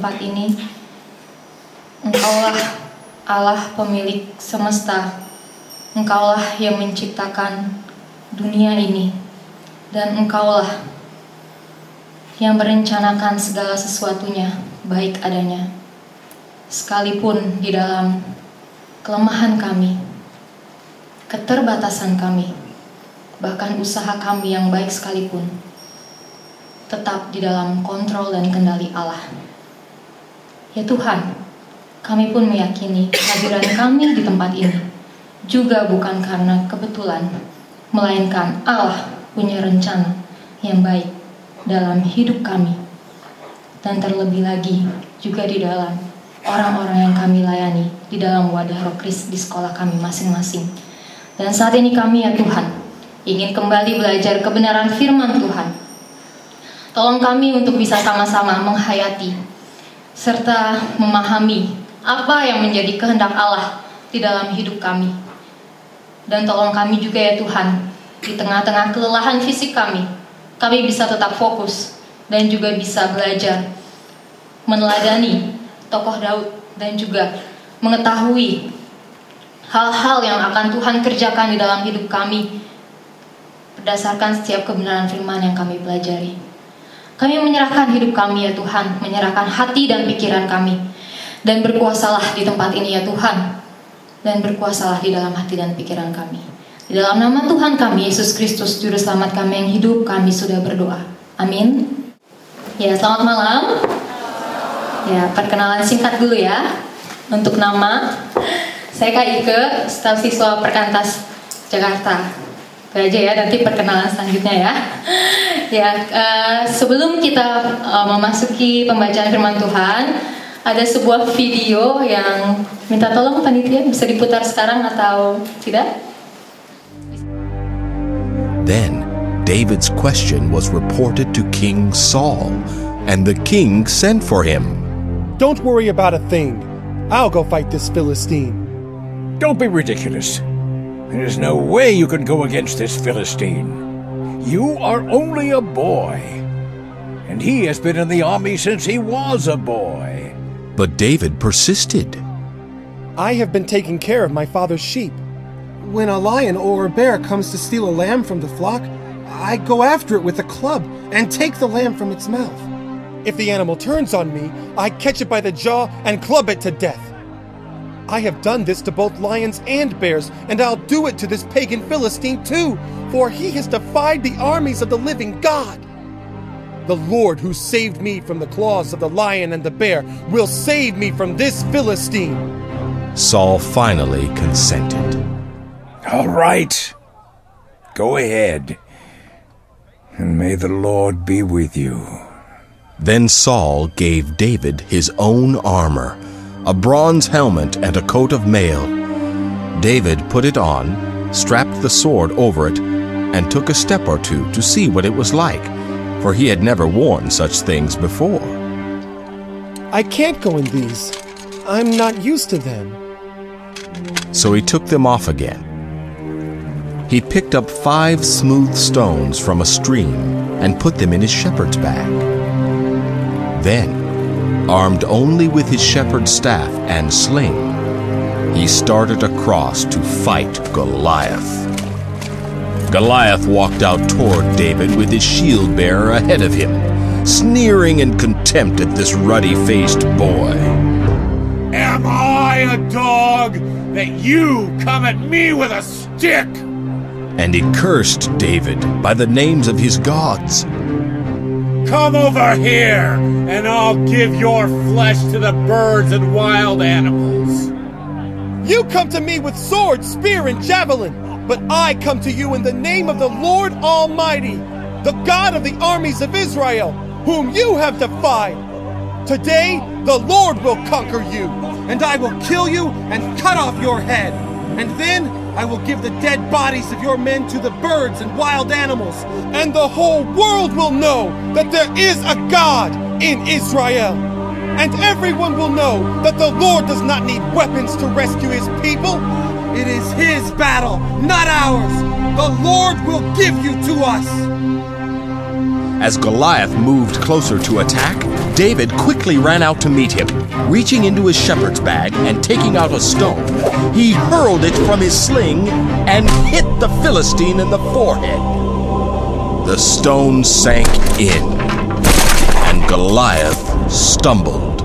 tempat ini, Engkaulah Allah pemilik semesta, Engkaulah yang menciptakan dunia ini, dan Engkaulah yang merencanakan segala sesuatunya baik adanya, sekalipun di dalam kelemahan kami, keterbatasan kami, bahkan usaha kami yang baik sekalipun tetap di dalam kontrol dan kendali Allah. Ya Tuhan, kami pun meyakini kehadiran kami di tempat ini juga bukan karena kebetulan, melainkan Allah punya rencana yang baik dalam hidup kami. Dan terlebih lagi juga di dalam orang-orang yang kami layani di dalam wadah roh Kris di sekolah kami masing-masing. Dan saat ini kami ya Tuhan, ingin kembali belajar kebenaran firman Tuhan Tolong kami untuk bisa sama-sama menghayati serta memahami apa yang menjadi kehendak Allah di dalam hidup kami. Dan tolong kami juga ya Tuhan, di tengah-tengah kelelahan fisik kami, kami bisa tetap fokus dan juga bisa belajar meneladani tokoh Daud dan juga mengetahui hal-hal yang akan Tuhan kerjakan di dalam hidup kami berdasarkan setiap kebenaran firman yang kami pelajari. Kami menyerahkan hidup kami ya Tuhan, menyerahkan hati dan pikiran kami. Dan berkuasalah di tempat ini ya Tuhan. Dan berkuasalah di dalam hati dan pikiran kami. Di dalam nama Tuhan kami, Yesus Kristus, Juru Selamat kami yang hidup, kami sudah berdoa. Amin. Ya, selamat malam. Ya, perkenalan singkat dulu ya. Untuk nama, saya Kak Ike, staf siswa Perkantas Jakarta. Itu aja ya, nanti perkenalan selanjutnya ya. ya, uh, sebelum kita uh, memasuki pembacaan firman Tuhan, ada sebuah video yang minta tolong panitia bisa diputar sekarang atau tidak? Then David's question was reported to King Saul, and the king sent for him. Don't worry about a thing. I'll go fight this Philistine. Don't be ridiculous. There's no way you can go against this Philistine. You are only a boy. And he has been in the army since he was a boy. But David persisted. I have been taking care of my father's sheep. When a lion or a bear comes to steal a lamb from the flock, I go after it with a club and take the lamb from its mouth. If the animal turns on me, I catch it by the jaw and club it to death. I have done this to both lions and bears, and I'll do it to this pagan Philistine too, for he has defied the armies of the living God. The Lord who saved me from the claws of the lion and the bear will save me from this Philistine. Saul finally consented. All right. Go ahead. And may the Lord be with you. Then Saul gave David his own armor a bronze helmet, and a coat of mail. David put it on, strapped the sword over it, and took a step or two to see what it was like, for he had never worn such things before. I can't go in these. I'm not used to them. So he took them off again. He picked up five smooth stones from a stream and put them in his shepherd's bag. Then armed only with his shepherd's staff and sling, he started across to fight Goliath. Goliath walked out toward David with his shield bearer ahead of him, sneering in contempt at this ruddy faced boy. Am I a dog that you come at me with a stick? And he cursed David by the names of his gods. Come over here, and I'll give your flesh to the birds and wild animals. You come to me with sword, spear, and javelin, but I come to you in the name of the Lord Almighty, the God of the armies of Israel, whom you have defied. Today, the Lord will conquer you, and I will kill you and cut off your head. And then I will give the dead bodies of your men to the birds and wild animals, and the whole world will know that there is a God in Israel. And everyone will know that the Lord does not need weapons to rescue his people. It is his battle, not ours. The Lord will give you to us. As Goliath moved closer to attack, David quickly ran out to meet him. Reaching into his shepherd's bag and taking out a stone, he hurled it from his sling and hit the Philistine in the forehead. The stone sank in, and Goliath stumbled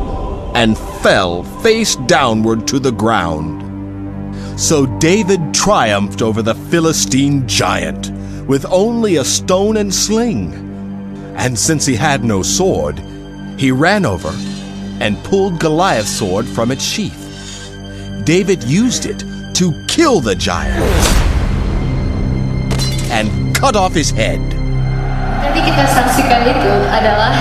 and fell face downward to the ground. So David triumphed over the Philistine giant with only a stone and sling. And since he had no sword, he ran over and pulled Goliath's sword from its sheath. David used it to kill the giant and cut off his head. Tadi kita saksikan itu adalah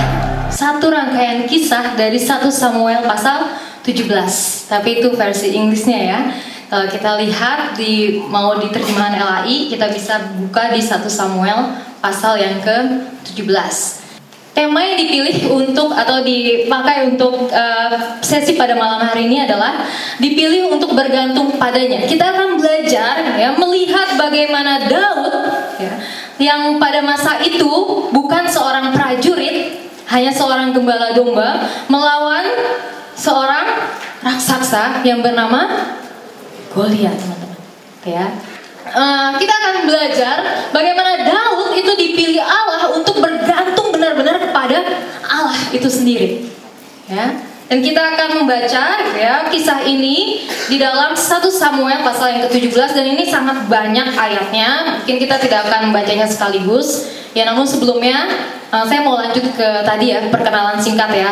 satu rangkaian kisah dari 1 Samuel pasal 17. Tapi itu versi Inggrisnya ya. Kalau kita lihat di mau di terjemahan LAI, kita bisa buka di 1 Samuel pasal yang ke-17. Tema yang dipilih untuk atau dipakai untuk uh, sesi pada malam hari ini adalah dipilih untuk bergantung padanya. Kita akan belajar ya melihat bagaimana Daud ya, yang pada masa itu bukan seorang prajurit, hanya seorang gembala domba melawan seorang raksasa yang bernama Goliat, teman-teman. Ya. Uh, kita akan belajar bagaimana Daud itu dipilih Allah untuk benar-benar kepada Allah itu sendiri. Ya. Dan kita akan membaca ya kisah ini di dalam 1 Samuel pasal yang ke-17 dan ini sangat banyak ayatnya. Mungkin kita tidak akan membacanya sekaligus. Ya namun sebelumnya uh, saya mau lanjut ke tadi ya perkenalan singkat ya.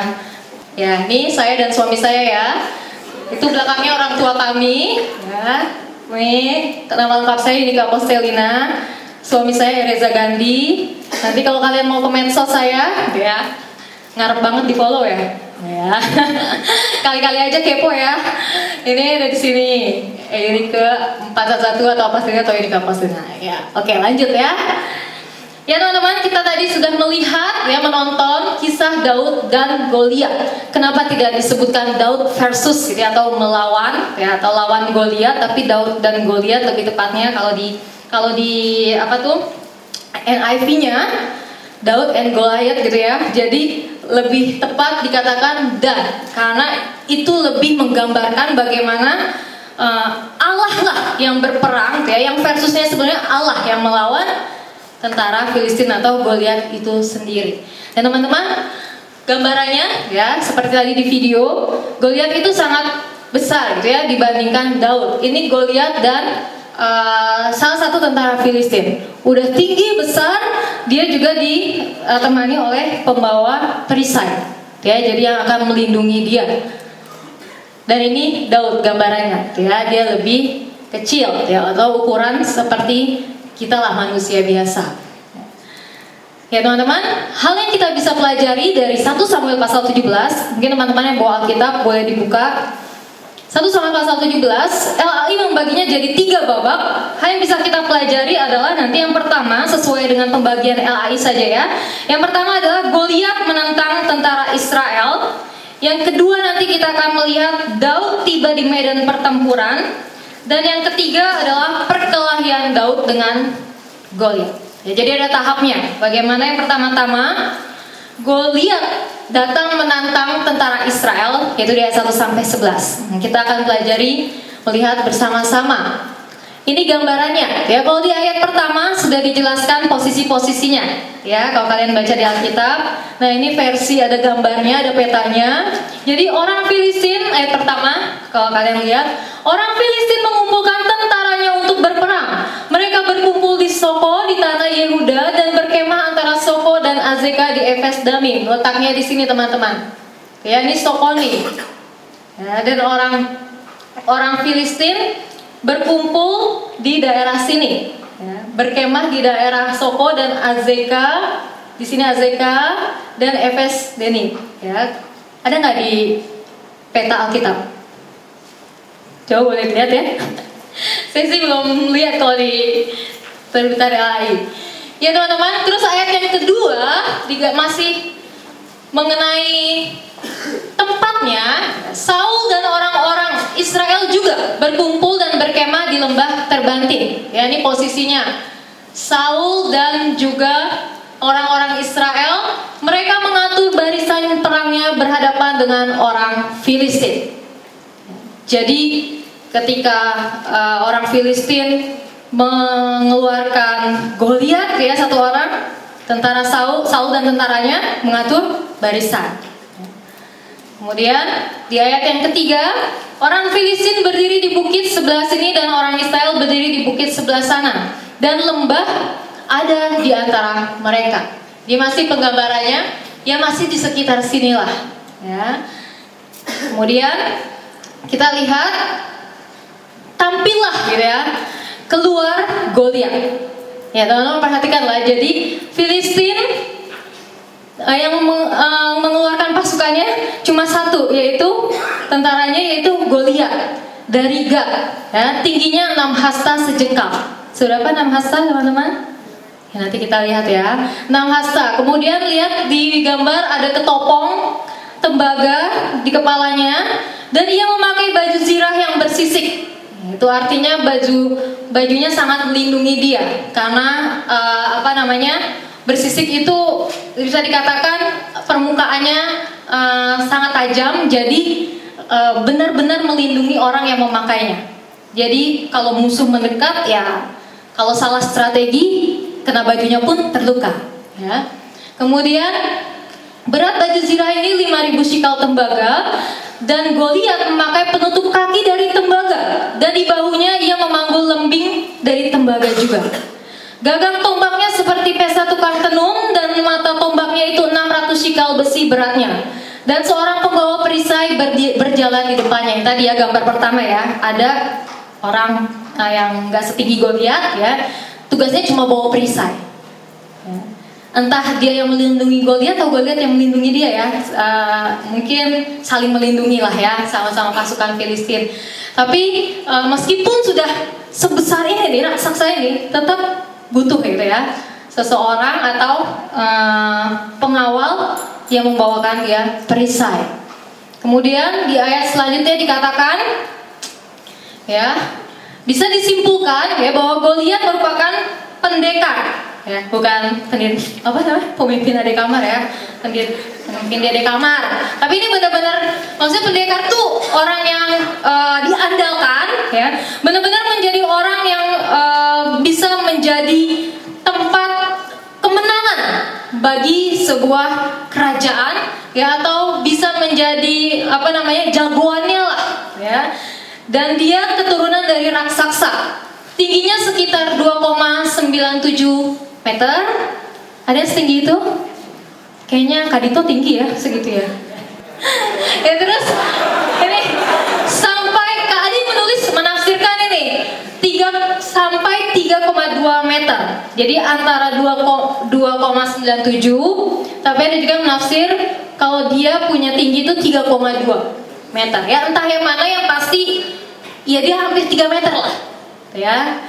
Ya, ini saya dan suami saya ya. Itu belakangnya orang tua kami ya. Nih, nama lengkap saya ini Kak Postelina. Suami saya Reza Gandhi. Nanti kalau kalian mau ke medsos saya, ya ngarep banget di follow ya. Ya, kali-kali aja kepo ya. Ini ada di sini. Eh, ini ke 411 atau apa sih atau ini ke Postelina. Ya, oke lanjut ya. Ya teman-teman, kita tadi sudah melihat ya menonton kisah Daud dan Goliat. Kenapa tidak disebutkan Daud versus gitu atau melawan ya atau lawan Goliat, tapi Daud dan Goliat lebih tepatnya kalau di kalau di apa tuh NIV-nya Daud and Goliath gitu ya. Jadi lebih tepat dikatakan dan karena itu lebih menggambarkan bagaimana uh, Allah lah yang berperang ya, yang versusnya sebenarnya Allah yang melawan tentara Filistin atau Goliat itu sendiri. Dan teman-teman, gambarannya ya seperti tadi di video, Goliat itu sangat besar gitu ya dibandingkan Daud. Ini Goliat dan uh, salah satu tentara Filistin. Udah tinggi besar, dia juga ditemani oleh pembawa perisai. Ya, jadi yang akan melindungi dia. Dan ini Daud gambarannya, ya dia lebih kecil ya atau ukuran seperti kita lah manusia biasa. Ya teman-teman, hal yang kita bisa pelajari dari 1 Samuel pasal 17, mungkin teman-teman yang bawa Alkitab boleh dibuka. 1 Samuel pasal 17, LAI membaginya jadi tiga babak. Hal yang bisa kita pelajari adalah nanti yang pertama sesuai dengan pembagian LAI saja ya. Yang pertama adalah Goliat menentang tentara Israel. Yang kedua nanti kita akan melihat Daud tiba di medan pertempuran. Dan yang ketiga adalah perkelahian Daud dengan Goliat. Ya, jadi ada tahapnya. Bagaimana yang pertama-tama Goliat datang menantang tentara Israel yaitu di ayat 1 sampai 11. Nah, kita akan pelajari melihat bersama-sama. Ini gambarannya ya. Kalau di ayat pertama sudah dijelaskan posisi-posisinya ya. Kalau kalian baca di Alkitab, nah ini versi ada gambarnya, ada petanya. Jadi orang Filistin ayat pertama, kalau kalian lihat, orang Filistin mengumpulkan tentaranya untuk berperang. Mereka berkumpul di Soko di tanah Yehuda dan berkemah antara Soko dan Azeka di Efes Damim. Letaknya di sini teman-teman. Ya ini Soko nih. Ya, dan orang orang Filistin berkumpul di daerah sini, ya, berkemah di daerah Soko dan Azeka, di sini Azeka dan Efes Deni. Ya, ada nggak di peta Alkitab? Coba boleh lihat ya. Saya sih belum lihat kalau di terbitan LAI. Ya teman-teman, terus ayat yang kedua juga masih mengenai tempatnya Saul dan orang-orang Israel juga berkumpul dan berkemah di lembah terbanting. Ya, ini posisinya. Saul dan juga orang-orang Israel, mereka mengatur barisan perangnya berhadapan dengan orang Filistin. Jadi ketika uh, orang Filistin mengeluarkan Goliat ya satu orang tentara Saul, Saul dan tentaranya mengatur barisan. Kemudian di ayat yang ketiga, orang Filistin berdiri di bukit sebelah sini dan orang Israel berdiri di bukit sebelah sana. Dan lembah ada di antara mereka. Dia masih penggambarannya, ya masih di sekitar sinilah. Ya. Kemudian kita lihat tampillah gitu ya keluar Goliat. Ya teman-teman perhatikanlah. Jadi Filistin uh, yang uh, mengeluarkan pasukannya cuma satu yaitu tentaranya yaitu Goliat dari Gad ya. Tingginya 6 hasta sejengkal. Sudah apa 6 hasta teman-teman? Ya, nanti kita lihat ya. 6 hasta. Kemudian lihat di gambar ada ketopong tembaga di kepalanya dan ia memakai baju zirah yang bersisik itu artinya baju bajunya sangat melindungi dia. Karena uh, apa namanya bersisik itu bisa dikatakan permukaannya uh, sangat tajam jadi uh, benar-benar melindungi orang yang memakainya. Jadi kalau musuh mendekat ya kalau salah strategi kena bajunya pun terluka ya. Kemudian berat baju zirah ini 5000 shikal tembaga dan Goliat memakai penutup kaki dari tembaga dan di bahunya ia memanggul lembing dari tembaga juga Gagang tombaknya seperti pesta tukang tenun dan mata tombaknya itu 600 shikal besi beratnya. Dan seorang pembawa perisai berjalan di depannya. Tadi ya gambar pertama ya, ada orang uh, yang nggak setinggi Goliat ya, tugasnya cuma bawa perisai. Entah dia yang melindungi Goliat atau Goliat yang melindungi dia ya. Uh, mungkin saling melindungi lah ya, sama-sama pasukan Filistin. Tapi uh, meskipun sudah sebesar ini nih raksasa ini, tetap butuh gitu ya seseorang atau uh, pengawal yang membawakan dia perisai. Kemudian di ayat selanjutnya dikatakan ya bisa disimpulkan ya bahwa Goliat merupakan pendekar ya. Bukan pendiri apa namanya? Pemimpin ada kamar ya. Pendiri pemimpin dia ada kamar. Tapi ini benar-benar maksudnya pendekar tuh orang yang uh, diandalkan ya. Benar-benar menjadi orang yang uh, bisa menjadi tempat kemenangan bagi sebuah kerajaan ya atau bisa menjadi apa namanya jagoannya lah ya. Dan dia keturunan dari raksasa. Tingginya sekitar 2,97 meter ada yang setinggi itu? Kayaknya Kadito tinggi ya segitu ya. Ya terus ini sampai Kak Adi menulis menafsirkan ini 3 sampai 3,2 meter. Jadi antara 2,97 tapi ada juga menafsir kalau dia punya tinggi itu 3,2 meter. Ya entah yang mana yang pasti ya dia hampir 3 meter lah. Ya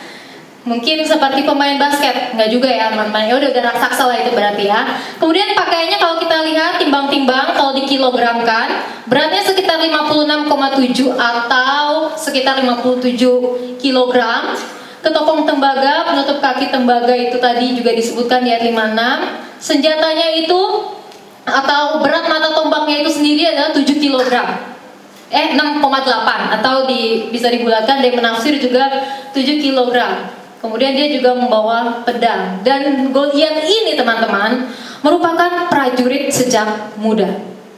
Mungkin seperti pemain basket, nggak juga ya teman-teman. Ya udah udah raksasa lah itu berarti ya. Kemudian pakaiannya kalau kita lihat timbang-timbang kalau dikilogramkan, beratnya sekitar 56,7 atau sekitar 57 kilogram. Ketopong tembaga, penutup kaki tembaga itu tadi juga disebutkan di ayat 56. Senjatanya itu atau berat mata tombaknya itu sendiri adalah 7 kilogram eh 6,8 atau di, bisa dibulatkan dari menafsir juga 7 kilogram. Kemudian dia juga membawa pedang dan Goliat ini teman-teman merupakan prajurit sejak muda.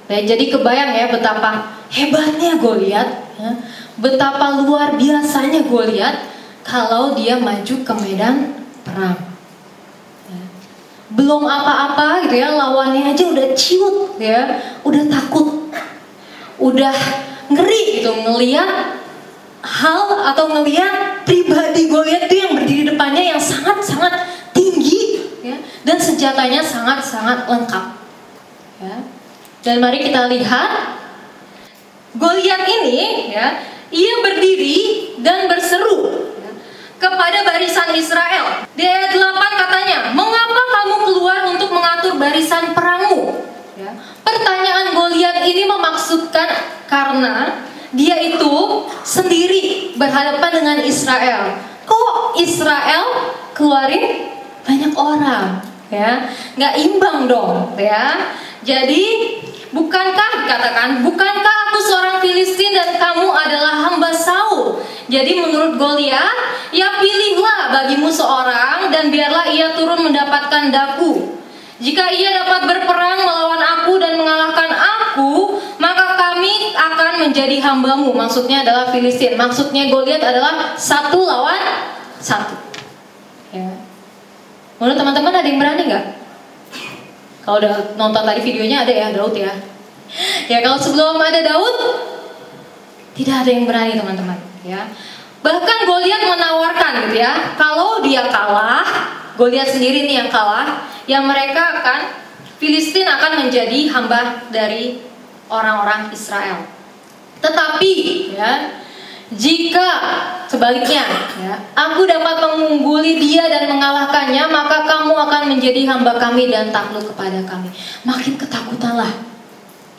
Ya, jadi kebayang ya betapa hebatnya Goliat, ya, betapa luar biasanya Goliat kalau dia maju ke medan perang. Ya. Belum apa-apa gitu ya, lawannya aja udah ciut ya, udah takut, udah ngeri gitu ngeliat hal atau ngeliat pribadi Goliat itu yang berdiri depannya yang sangat-sangat tinggi ya, dan senjatanya sangat-sangat lengkap. Ya. Dan mari kita lihat Goliat ini ya, ia berdiri dan berseru ya, kepada barisan Israel. Di ayat 8 katanya, "Mengapa kamu keluar untuk mengatur barisan perangmu?" Ya. Pertanyaan Goliat ini memaksudkan karena dia itu sendiri berhadapan dengan Israel. Kok Israel keluarin banyak orang? ya? Nggak imbang dong ya? Jadi bukankah dikatakan bukankah aku seorang Filistin dan kamu adalah hamba Saul? Jadi menurut Goliat ya pilihlah bagimu seorang dan biarlah ia turun mendapatkan daku. Jika ia dapat berperang melawan aku dan mengalahkan aku menjadi hambamu maksudnya adalah Filistin maksudnya Goliat adalah satu lawan satu ya Menurut teman-teman ada yang berani nggak? Kalau udah nonton tadi videonya ada ya Daud ya. Ya kalau sebelum ada Daud tidak ada yang berani teman-teman ya. Bahkan Goliat menawarkan gitu ya, kalau dia kalah, Goliat sendiri nih yang kalah, yang mereka akan Filistin akan menjadi hamba dari orang-orang Israel. Tetapi ya, jika sebaliknya, ya, aku dapat mengungguli dia dan mengalahkannya, maka kamu akan menjadi hamba kami dan takluk kepada kami. Makin ketakutanlah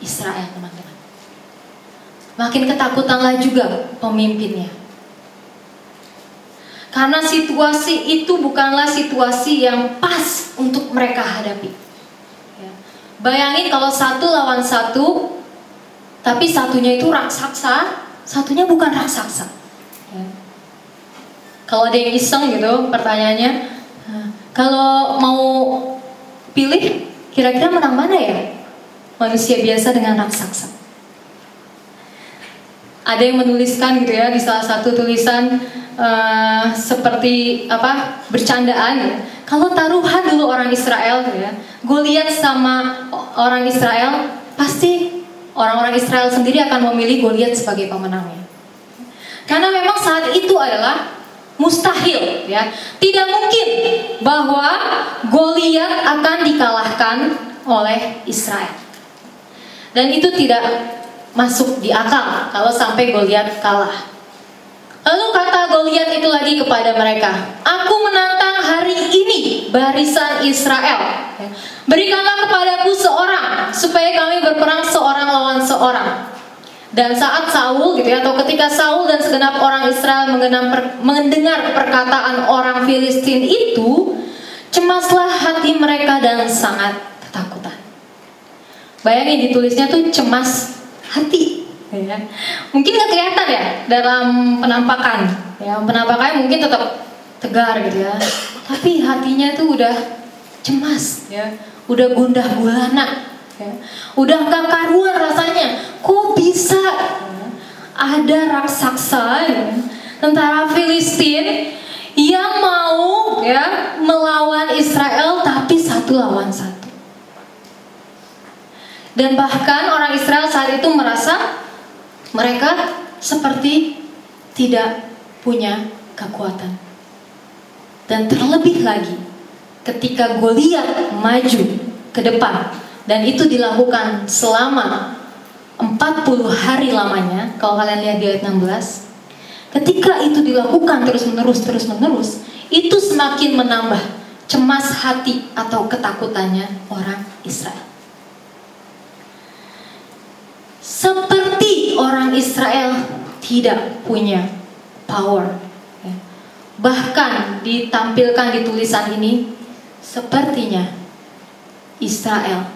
Israel, teman-teman. Makin ketakutanlah juga pemimpinnya. Karena situasi itu bukanlah situasi yang pas untuk mereka hadapi. Ya. Bayangin kalau satu lawan satu, tapi satunya itu raksasa, satunya bukan raksasa. Ya. Kalau ada yang iseng gitu pertanyaannya, kalau mau pilih kira-kira menang mana ya? Manusia biasa dengan raksasa. Ada yang menuliskan gitu ya di salah satu tulisan uh, seperti apa bercandaan. Ya. Kalau taruhan dulu orang Israel gitu ya, gue lihat sama orang Israel pasti orang-orang Israel sendiri akan memilih Goliat sebagai pemenangnya. Karena memang saat itu adalah mustahil ya. Tidak mungkin bahwa Goliat akan dikalahkan oleh Israel. Dan itu tidak masuk di akal kalau sampai Goliat kalah. Lalu kata Goliat itu lagi kepada mereka, "Aku menantang hari ini barisan Israel. Berikanlah kepadaku seorang supaya kami berperang seorang lawan seorang." Dan saat Saul gitu ya atau ketika Saul dan segenap orang Israel mendengar perkataan orang Filistin itu, cemaslah hati mereka dan sangat ketakutan. Bayangin ditulisnya tuh cemas hati ya. Mungkin nggak kelihatan ya dalam penampakan, ya penampakannya mungkin tetap tegar gitu ya, tapi hatinya itu udah cemas, ya, udah gundah gulana, ya. udah nggak karuan rasanya. Kok bisa ya, ada raksasa, ya, tentara Filistin yang mau ya melawan Israel tapi satu lawan satu. Dan bahkan orang Israel saat itu merasa mereka seperti tidak punya kekuatan. Dan terlebih lagi ketika Goliat maju ke depan dan itu dilakukan selama 40 hari lamanya kalau kalian lihat di ayat 16 ketika itu dilakukan terus-menerus terus-menerus itu semakin menambah cemas hati atau ketakutannya orang Israel seperti orang Israel tidak punya power. Ya. Bahkan ditampilkan di tulisan ini, sepertinya Israel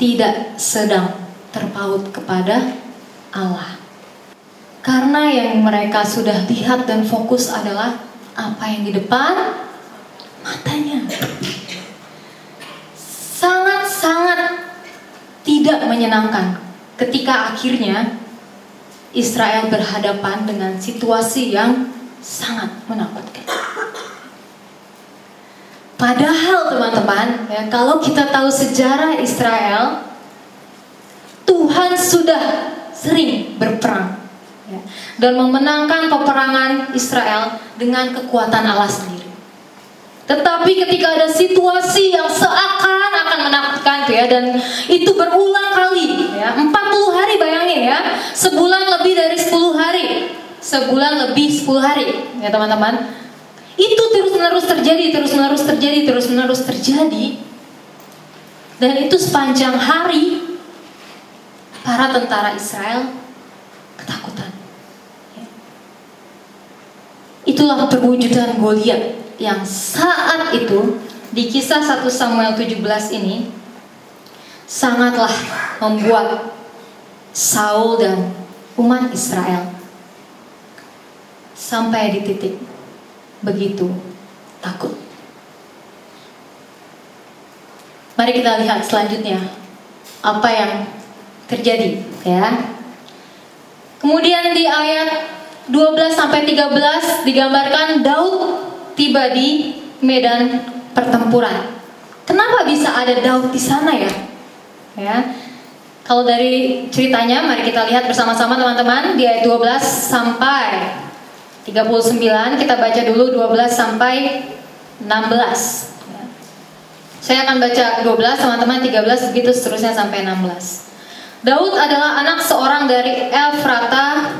tidak sedang terpaut kepada Allah. Karena yang mereka sudah lihat dan fokus adalah apa yang di depan matanya. Sangat-sangat tidak menyenangkan ketika akhirnya Israel berhadapan dengan situasi yang sangat menakutkan. Padahal teman-teman, ya, kalau kita tahu sejarah Israel, Tuhan sudah sering berperang ya, dan memenangkan peperangan Israel dengan kekuatan Allah sendiri. Tetapi ketika ada situasi yang menakutkan tuh ya. Dan itu berulang kali ya. 40 hari bayangin ya. Sebulan lebih dari 10 hari. Sebulan lebih 10 hari ya teman-teman. Itu terus-menerus terjadi terus-menerus terjadi terus-menerus terjadi. Dan itu sepanjang hari para tentara Israel ketakutan. Itulah perwujudan Goliat yang saat itu di kisah 1 Samuel 17 ini sangatlah membuat Saul dan umat Israel sampai di titik begitu takut. Mari kita lihat selanjutnya apa yang terjadi ya. Kemudian di ayat 12 sampai 13 digambarkan Daud tiba di medan pertempuran. Kenapa bisa ada Daud di sana ya? Ya. Kalau dari ceritanya mari kita lihat bersama-sama teman-teman di ayat 12 sampai 39 kita baca dulu 12 sampai 16. Ya. Saya akan baca 12 teman-teman 13 begitu seterusnya sampai 16. Daud adalah anak seorang dari Elfrata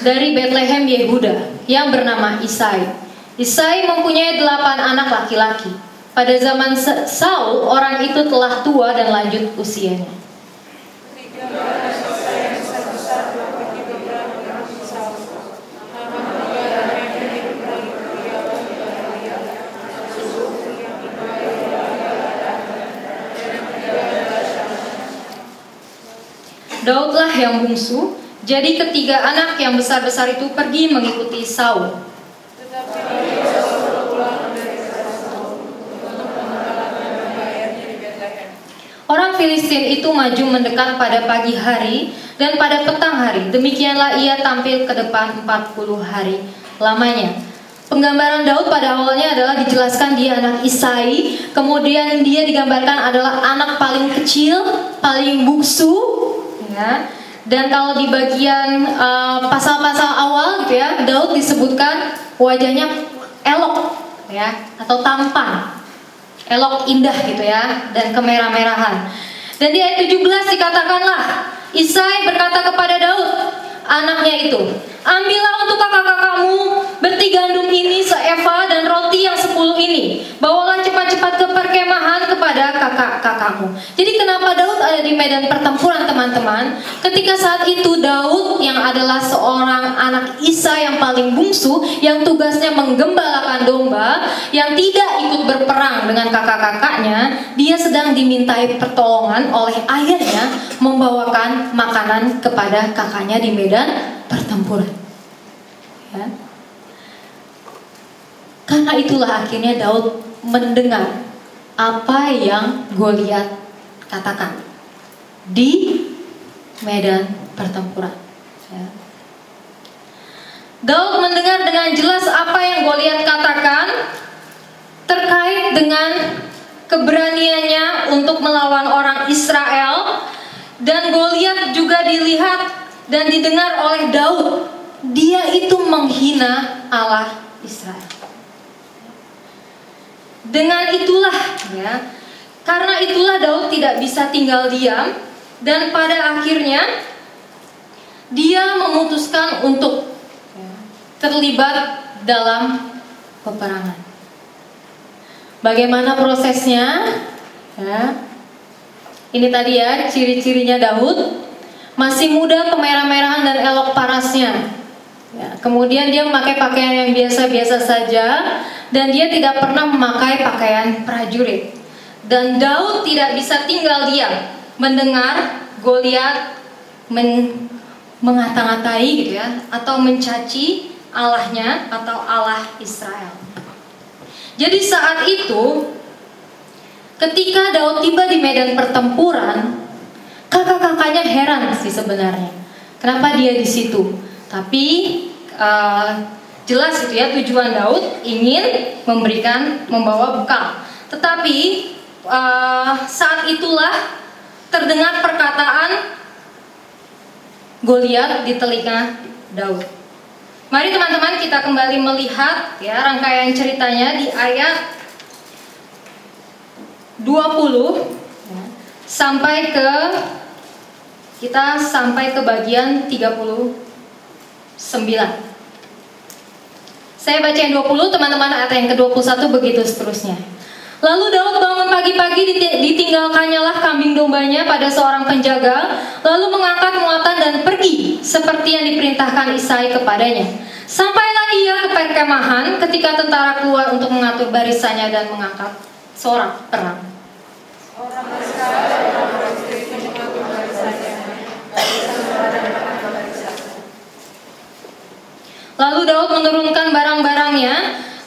dari Bethlehem Yehuda yang bernama Isai. Isai mempunyai delapan anak laki-laki. Pada zaman Saul, orang itu telah tua dan lanjut usianya. Daudlah yang bungsu, jadi ketiga anak yang besar-besar itu pergi mengikuti Saul. Orang Filistin itu maju mendekat pada pagi hari dan pada petang hari. Demikianlah ia tampil ke depan 40 hari lamanya. Penggambaran Daud pada awalnya adalah dijelaskan dia anak Isai, kemudian dia digambarkan adalah anak paling kecil, paling bungsu, ya. Dan kalau di bagian uh, pasal-pasal uh, awal gitu ya, Daud disebutkan wajahnya elok ya atau tampan elok indah gitu ya dan kemerah-merahan. Dan di ayat 17 dikatakanlah Isai berkata kepada Daud anaknya itu Ambillah untuk kakak-kakakmu berti gandum ini seeva dan roti yang sepuluh ini. Bawalah cepat-cepat ke perkemahan kepada kakak-kakakmu. Jadi kenapa Daud ada di medan pertempuran teman-teman? Ketika saat itu Daud yang adalah seorang anak Isa yang paling bungsu, yang tugasnya menggembalakan domba, yang tidak ikut berperang dengan kakak-kakaknya, dia sedang dimintai pertolongan oleh ayahnya membawakan makanan kepada kakaknya di medan pertempuran. Ya. Karena itulah akhirnya Daud mendengar apa yang Goliat katakan di medan pertempuran. Ya. Daud mendengar dengan jelas apa yang Goliat katakan terkait dengan keberaniannya untuk melawan orang Israel dan Goliat juga dilihat dan didengar oleh Daud, dia itu menghina Allah Israel. Dengan itulah ya, karena itulah Daud tidak bisa tinggal diam dan pada akhirnya dia memutuskan untuk terlibat dalam peperangan. Bagaimana prosesnya? Ya. Ini tadi ya ciri-cirinya Daud masih muda kemerah-merahan dan elok parasnya. Ya, kemudian dia memakai pakaian yang biasa-biasa saja dan dia tidak pernah memakai pakaian prajurit. Dan Daud tidak bisa tinggal diam mendengar Goliat men mengata-ngatai gitu ya atau mencaci Allahnya atau Allah Israel. Jadi saat itu ketika Daud tiba di medan pertempuran, Kakak-kakaknya heran sih sebenarnya. Kenapa dia di situ? Tapi uh, jelas itu ya tujuan Daud ingin memberikan membawa bekal. Tetapi uh, saat itulah terdengar perkataan Goliat di telinga Daud. Mari teman-teman kita kembali melihat ya rangkaian ceritanya di ayat 20 sampai ke kita sampai ke bagian 39. Saya baca yang 20, teman-teman ayat yang ke-21 begitu seterusnya. Lalu Daud bangun pagi-pagi ditinggalkannya lah kambing dombanya pada seorang penjaga, lalu mengangkat muatan dan pergi seperti yang diperintahkan Isai kepadanya. Sampailah ia ke perkemahan ketika tentara keluar untuk mengatur barisannya dan mengangkat sorak perang Daud menurunkan barang-barangnya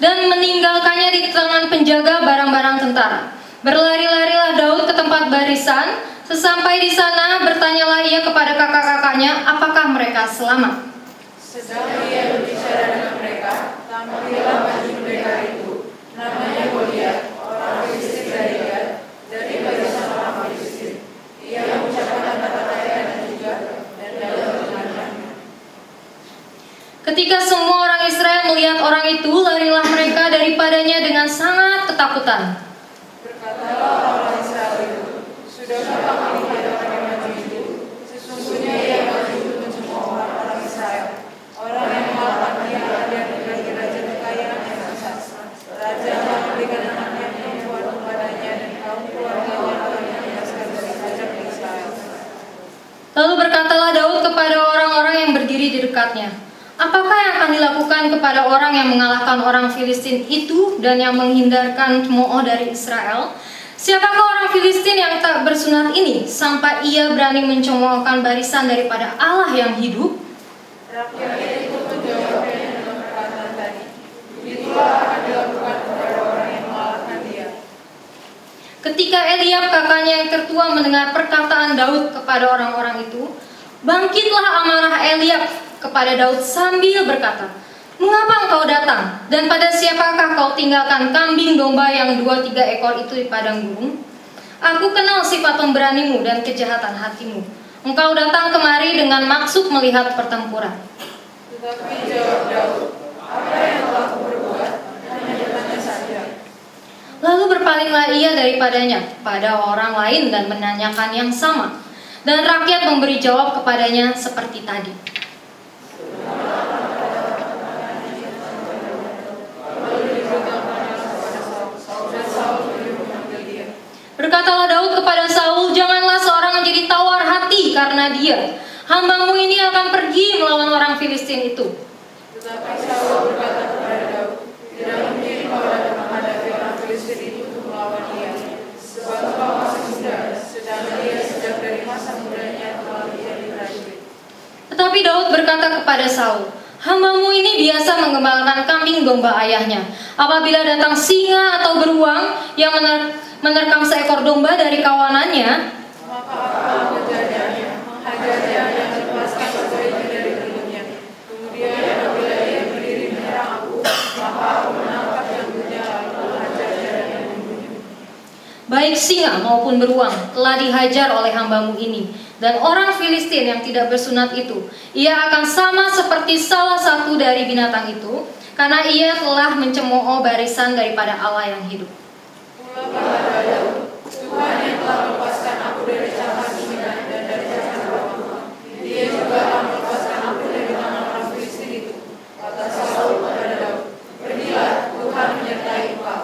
dan meninggalkannya di tangan penjaga barang-barang tentara. Berlari-larilah Daud ke tempat barisan. Sesampai di sana, bertanyalah ia kepada kakak-kakaknya, apakah mereka selamat. Sedang ia berbicara dengan mereka, tampaklah baju mereka itu. Namanya Goliat, orang Filistin dari Gad, dari barisan orang Filistin. Ia mengucapkan kata-kata dan juga dan mendengarnya. Ketika semua orang Israel melihat orang itu, larilah mereka daripadanya dengan sangat ketakutan. Berkatalah orang-orang Israel itu, Sudahkah kamu melihat orang yang maju itu? Sesungguhnya ia maju untuk mencemooh orang-orang Israel. Orang yang mengalahkan dia dan menjadi raja kekayaan yang besar. Raja telah memberikan anaknya perempuan kepadanya dan kaum keluarganya akan dibebaskan dari pajak di Israel. Lalu berkatalah Daud kepada orang-orang yang berdiri di dekatnya, Apakah yang akan dilakukan kepada orang yang mengalahkan orang Filistin itu dan yang menghindarkan cemooh dari Israel? Siapakah orang Filistin yang tak bersunat ini sampai ia berani mencemoohkan barisan daripada Allah yang hidup? Ketika Eliab kakaknya yang tertua mendengar perkataan Daud kepada orang-orang itu, bangkitlah amarah Eliab kepada Daud sambil berkata, Mengapa engkau datang? Dan pada siapakah kau tinggalkan kambing domba yang dua tiga ekor itu di padang gurun? Aku kenal sifat pemberanimu dan kejahatan hatimu. Engkau datang kemari dengan maksud melihat pertempuran. Tetapi jawab Daud, apa yang telah? Hanya saja. Lalu berpalinglah ia daripadanya pada orang lain dan menanyakan yang sama. Dan rakyat memberi jawab kepadanya seperti tadi. Berkatalah Daud kepada Saul, janganlah seorang menjadi tawar hati karena dia. Hambamu ini akan pergi melawan orang Filistin itu. Tetapi Saul berkata kepada Daud, tidak mungkin kau dapat menghadapi orang Filistin itu untuk melawan dia. Sebab kau masih muda, sedangkan dia sejak dari masa mudanya. Tetapi Daud berkata kepada Saul, Hambamu ini biasa mengembalakan kambing domba ayahnya. Apabila datang singa atau beruang yang mener- menerkam seekor domba dari kawanannya, Maka aku mengejarnya, menghajarnya dan melepaskan sebaiknya dari mulutnya. Kemudian apabila ia berdiri menyerang aku, maka aku menangkap jangkutnya lalu menghajarnya dan membunuhnya. Baik singa maupun beruang telah dihajar oleh hambamu ini. Dan orang Filistin yang tidak bersunat itu, ia akan sama seperti salah satu dari binatang itu, karena ia telah mencemooh barisan daripada Allah yang hidup. Tuhan yang telah melepaskan aku dari tangan singa dan dari tangan beruang. Dia juga akan melepaskan aku dari tangan orang Filistin itu. Kata Saul kepada Daud, Pergilah, Tuhan menyertai engkau.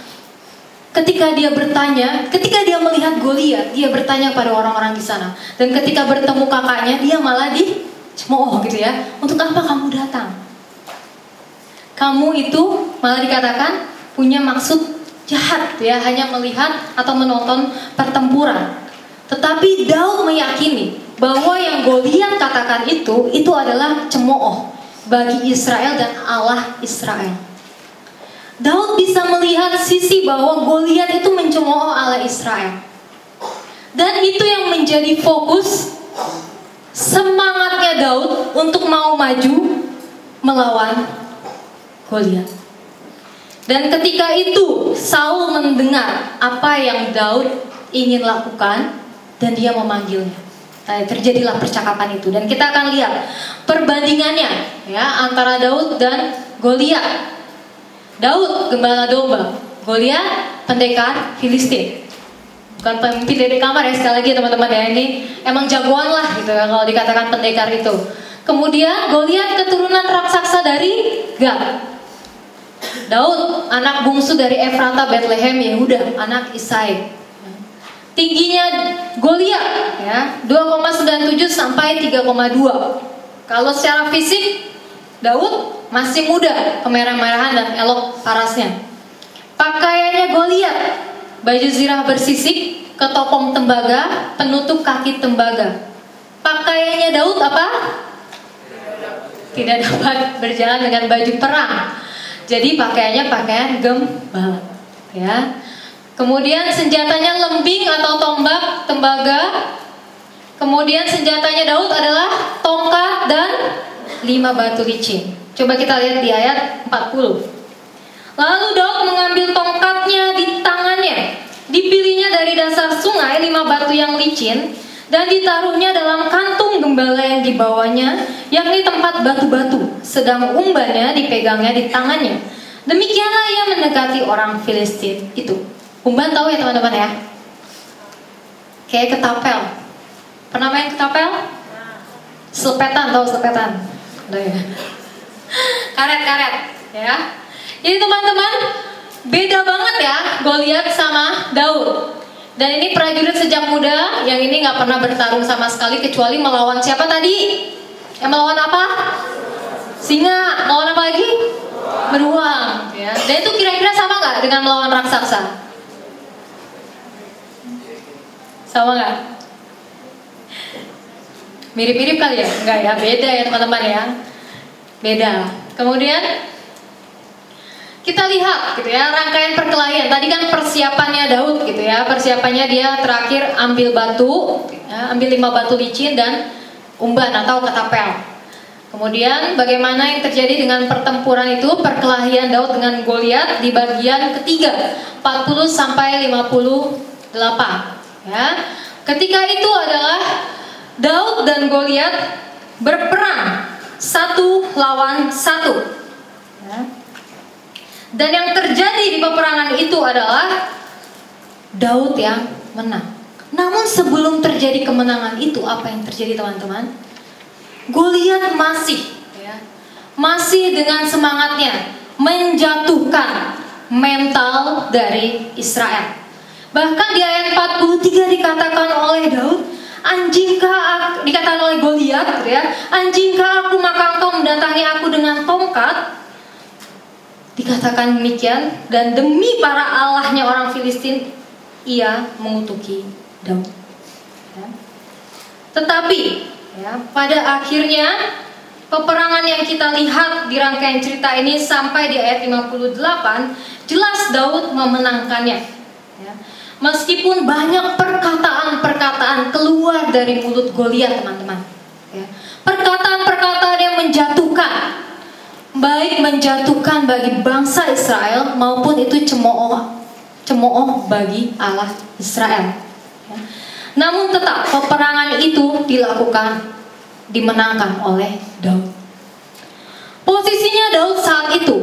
Ketika dia bertanya, ketika dia melihat Goliat, dia bertanya pada orang-orang di sana. Dan ketika bertemu kakaknya, dia malah di cemooh gitu ya. Untuk apa kamu datang? Kamu itu malah dikatakan punya maksud jahat ya, hanya melihat atau menonton pertempuran. Tetapi Daud meyakini bahwa yang Goliat katakan itu itu adalah cemooh bagi Israel dan Allah Israel. Daud bisa melihat sisi bahwa Goliat itu mencemooh Allah Israel. Dan itu yang menjadi fokus semangatnya Daud untuk mau maju melawan Goliat. Dan ketika itu Saul mendengar apa yang Daud ingin lakukan dan dia memanggilnya. Nah, terjadilah percakapan itu dan kita akan lihat perbandingannya ya antara Daud dan Goliat. Daud gembala domba, Goliat pendekar Filistin. Bukan pemimpin dari kamar ya sekali lagi teman-teman ya ini emang jagoan lah gitu ya kalau dikatakan pendekar itu. Kemudian Goliat keturunan raksasa dari Gad. Daud anak bungsu dari Efrata Bethlehem Yehuda anak Isai. Tingginya Goliat ya 2,97 sampai 3,2. Kalau secara fisik Daud masih muda, kemerah-merahan dan elok parasnya. Pakaiannya Goliat, baju zirah bersisik, ketopong tembaga, penutup kaki tembaga. Pakaiannya Daud apa? Tidak dapat berjalan dengan baju perang. Jadi pakaiannya pakaian gembala, ya. Kemudian senjatanya lembing atau tombak tembaga. Kemudian senjatanya Daud adalah tongkat dan lima batu licin. Coba kita lihat di ayat 40. Lalu Daud mengambil tongkatnya di tangannya. Dipilihnya dari dasar sungai lima batu yang licin dan ditaruhnya dalam kantung gembala yang dibawanya, yakni tempat batu-batu, sedang umbannya dipegangnya di tangannya. Demikianlah ia mendekati orang Filistin itu. Umban tahu ya teman-teman ya? Kayak ketapel. Pernah main ketapel? Selepetan tahu selepetan? Ya. Karet-karet ya. Jadi teman-teman beda banget ya Goliat sama Daud. Dan ini prajurit sejak muda yang ini nggak pernah bertarung sama sekali kecuali melawan siapa tadi? Yang melawan apa? Singa. Melawan apa lagi? Beruang. Ya. Dan itu kira-kira sama nggak dengan melawan raksasa? Sama nggak? Mirip-mirip kali ya? Enggak ya, beda ya teman-teman ya. Beda. Kemudian kita lihat gitu ya rangkaian perkelahian. Tadi kan persiapannya Daud gitu ya. Persiapannya dia terakhir ambil batu, ya, ambil lima batu licin dan umban atau ketapel. Kemudian bagaimana yang terjadi dengan pertempuran itu perkelahian Daud dengan Goliat di bagian ketiga 40 sampai 58 ya. Ketika itu adalah Daud dan Goliat berperang satu lawan satu. Ya. Dan yang terjadi di peperangan itu adalah Daud yang menang. Namun sebelum terjadi kemenangan itu apa yang terjadi teman-teman? Goliat masih ya, masih dengan semangatnya menjatuhkan mental dari Israel. Bahkan di ayat 43 dikatakan oleh Daud, anjingkah dikatakan oleh Goliat gitu ya, anjingkah aku maka engkau mendatangi aku dengan tongkat? Dikatakan demikian dan demi para allahnya orang Filistin ia mengutuki Daud. Ya. Tetapi ya, pada akhirnya peperangan yang kita lihat di rangkaian cerita ini sampai di ayat 58 jelas Daud memenangkannya. Ya. Meskipun banyak perkataan-perkataan keluar dari mulut Goliat, teman-teman. Ya. Perkataan-perkataan yang menjatuhkan, baik menjatuhkan bagi bangsa Israel maupun itu cemooh, cemooh bagi Allah Israel. Ya. Namun tetap peperangan itu dilakukan, dimenangkan oleh Daud. Posisinya Daud saat itu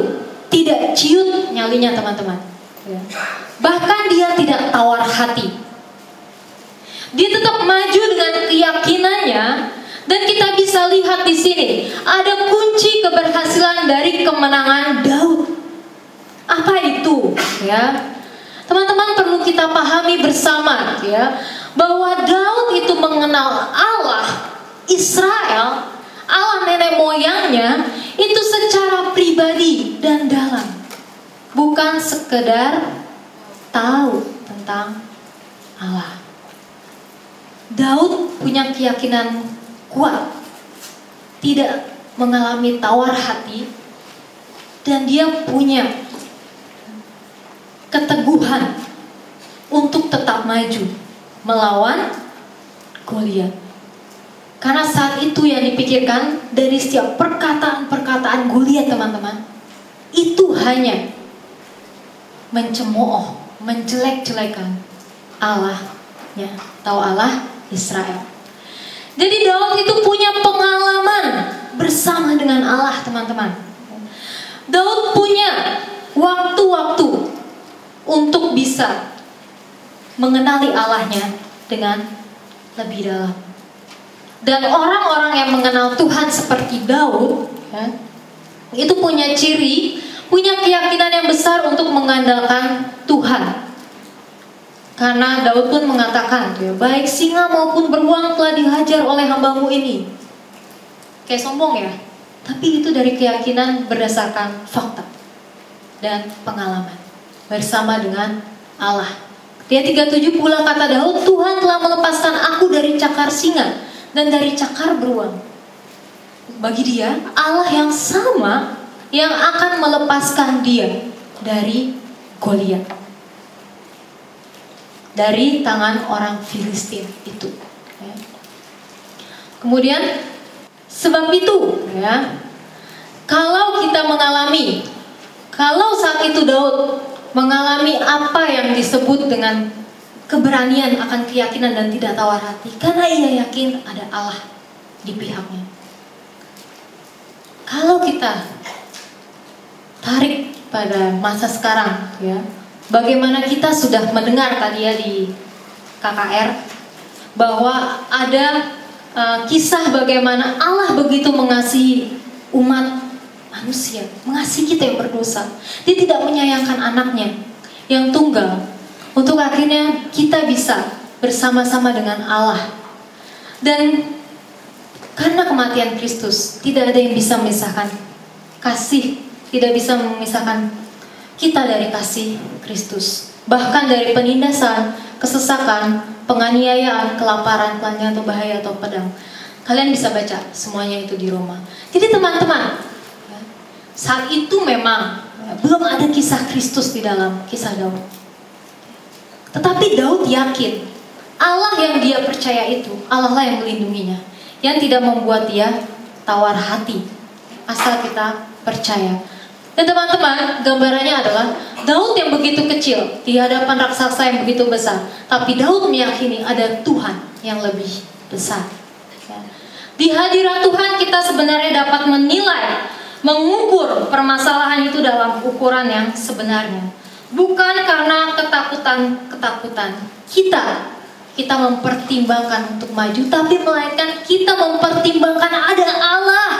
tidak ciut nyalinya teman-teman. Ya. Bahkan dia tidak tawar hati. Dia tetap maju dengan keyakinannya dan kita bisa lihat di sini ada kunci keberhasilan dari kemenangan Daud. Apa itu? Ya. Teman-teman perlu kita pahami bersama ya bahwa Daud itu mengenal Allah Israel, Allah nenek moyangnya itu secara pribadi dan dalam. Bukan sekedar tahu tentang Allah. Daud punya keyakinan kuat, tidak mengalami tawar hati, dan dia punya keteguhan untuk tetap maju melawan Goliat. Karena saat itu yang dipikirkan dari setiap perkataan-perkataan Goliat teman-teman, itu hanya mencemooh, menjelek-jelekan Allahnya atau Allah Israel. Jadi Daud itu punya pengalaman bersama dengan Allah, teman-teman. Daud punya waktu-waktu untuk bisa mengenali Allahnya dengan lebih dalam. Dan orang-orang yang mengenal Tuhan seperti Daud, ya, itu punya ciri, punya keyakinan yang besar untuk mengandalkan Tuhan. Karena Daud pun mengatakan, ya, baik singa maupun beruang telah dihajar oleh hambamu ini. Kayak sombong ya, tapi itu dari keyakinan berdasarkan fakta dan pengalaman bersama dengan Allah. Dia 37 pula kata Daud, Tuhan telah melepaskan aku dari cakar singa dan dari cakar beruang. Bagi dia, Allah yang sama yang akan melepaskan dia dari Goliat. Dari tangan orang Filistin itu. Ya. Kemudian sebab itu ya, kalau kita mengalami kalau saat itu Daud mengalami apa yang disebut dengan keberanian akan keyakinan dan tidak tawar hati karena ia yakin ada Allah di pihaknya. Kalau kita tarik pada masa sekarang ya, bagaimana kita sudah mendengar tadi ya di KKR bahwa ada uh, kisah bagaimana Allah begitu mengasihi umat manusia, mengasihi kita yang berdosa. Dia tidak menyayangkan anaknya yang tunggal untuk akhirnya kita bisa bersama-sama dengan Allah. Dan karena kematian Kristus, tidak ada yang bisa memisahkan kasih, tidak bisa memisahkan kita dari kasih Kristus. Bahkan dari penindasan, kesesakan, penganiayaan, kelaparan, telanjang atau bahaya atau pedang. Kalian bisa baca semuanya itu di Roma. Jadi teman-teman, saat itu memang belum ada kisah Kristus di dalam kisah Daud. Tetapi Daud yakin Allah yang dia percaya itu Allah lah yang melindunginya, yang tidak membuat dia tawar hati asal kita percaya. Dan teman-teman, gambarannya adalah Daud yang begitu kecil di hadapan raksasa yang begitu besar, tapi Daud meyakini ada Tuhan yang lebih besar. Ya. Di hadirat Tuhan kita sebenarnya dapat menilai mengukur permasalahan itu dalam ukuran yang sebenarnya. Bukan karena ketakutan-ketakutan kita kita mempertimbangkan untuk maju, tapi melainkan kita mempertimbangkan ada Allah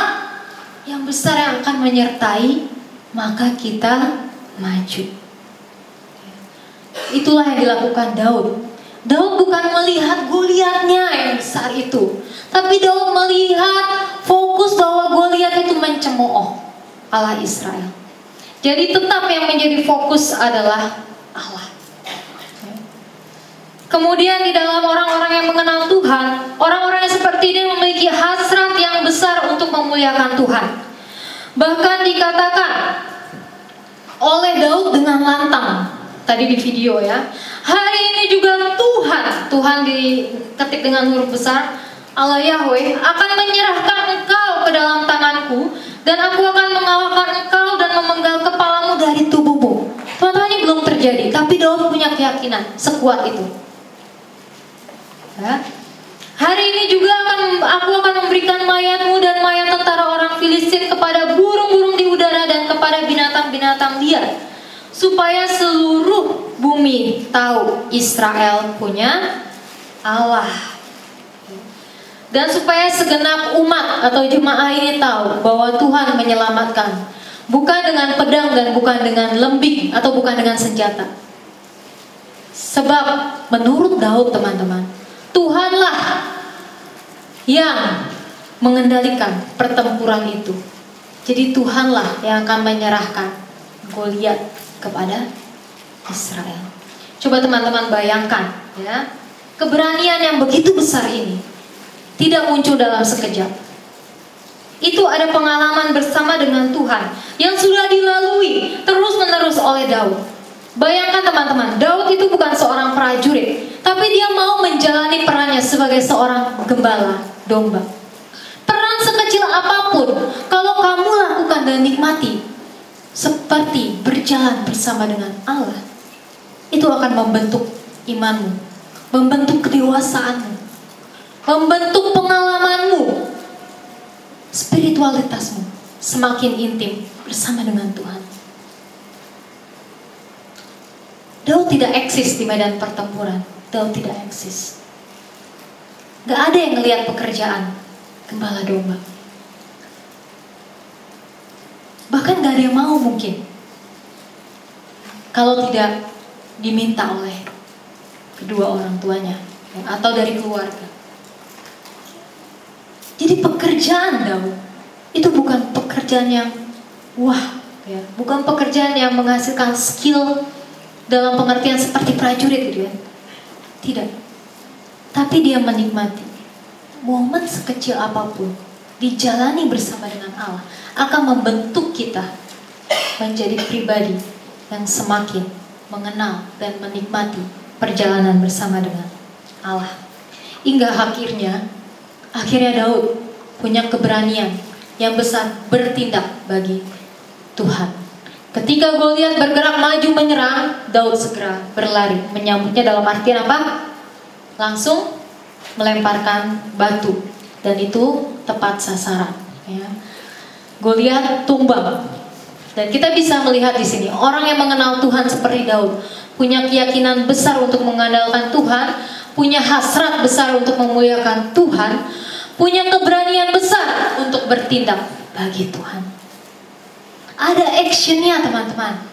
yang besar yang akan menyertai, maka kita maju. Itulah yang dilakukan Daud. Daud bukan melihat Goliatnya yang besar itu, tapi Daud melihat fokus bahwa Goliat itu mencemooh Allah Israel. Jadi tetap yang menjadi fokus adalah Allah. Kemudian di dalam orang-orang yang mengenal Tuhan, orang-orang yang seperti ini memiliki hasrat yang besar untuk memuliakan Tuhan. Bahkan dikatakan oleh Daud dengan lantang tadi di video ya. Hari ini juga Tuhan, Tuhan diketik dengan huruf besar, Allah Yahweh akan menyerahkan engkau ke dalam tanganku dan aku akan mengalahkan engkau dan memenggal kepalamu dari tubuhmu. Teman-teman ini belum terjadi, tapi Daud punya keyakinan sekuat itu. Ya. Hari ini juga akan aku akan memberikan mayatmu dan mayat tentara orang Filistin kepada burung-burung di udara dan kepada binatang-binatang liar supaya seluruh bumi tahu Israel punya Allah. Dan supaya segenap umat atau jemaah ini tahu bahwa Tuhan menyelamatkan bukan dengan pedang dan bukan dengan lembing atau bukan dengan senjata. Sebab menurut Daud teman-teman, Tuhanlah yang mengendalikan pertempuran itu. Jadi Tuhanlah yang akan menyerahkan Goliat kepada Israel. Coba teman-teman bayangkan ya, keberanian yang begitu besar ini tidak muncul dalam sekejap. Itu ada pengalaman bersama dengan Tuhan yang sudah dilalui terus-menerus oleh Daud. Bayangkan teman-teman, Daud itu bukan seorang prajurit, tapi dia mau menjalani perannya sebagai seorang gembala domba. Peran sekecil apa pun, kalau kamu lakukan dan nikmati, seperti berjalan bersama dengan Allah, itu akan membentuk imanmu, membentuk kedewasaanmu, membentuk pengalamanmu, spiritualitasmu semakin intim bersama dengan Tuhan. Daud tidak eksis di medan pertempuran. Daud tidak eksis. Gak ada yang ngelihat pekerjaan gembala domba. Bahkan gak ada yang mau mungkin. Kalau tidak diminta oleh kedua orang tuanya ya, atau dari keluarga. Jadi pekerjaan Daud itu bukan pekerjaan yang wah, ya, bukan pekerjaan yang menghasilkan skill dalam pengertian seperti prajurit gitu ya. Tidak. Tapi dia menikmati momen sekecil apa pun dijalani bersama dengan Allah akan membentuk kita menjadi pribadi yang semakin mengenal dan menikmati perjalanan bersama dengan Allah. Hingga akhirnya, akhirnya Daud punya keberanian yang besar bertindak bagi Tuhan. Ketika Goliat bergerak maju menyerang, Daud segera berlari menyambutnya dalam artian apa? Langsung melemparkan batu dan itu tepat sasaran. Ya. Goliat tumbang dan kita bisa melihat di sini orang yang mengenal Tuhan seperti Daud punya keyakinan besar untuk mengandalkan Tuhan, punya hasrat besar untuk memuliakan Tuhan, punya keberanian besar untuk bertindak bagi Tuhan. Ada actionnya teman-teman.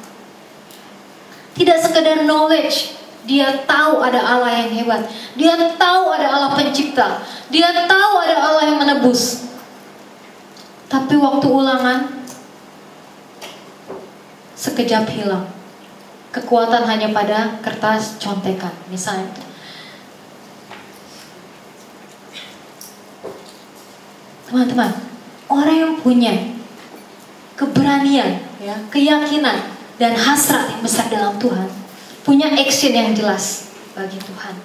Tidak sekedar knowledge, dia tahu ada Allah yang hebat. Dia tahu ada Allah pencipta. Dia tahu ada Allah yang menebus. Tapi waktu ulangan, sekejap hilang. Kekuatan hanya pada kertas contekan, misalnya. Teman-teman, orang yang punya keberanian, ya, keyakinan dan hasrat yang besar dalam Tuhan, punya action yang jelas bagi Tuhan.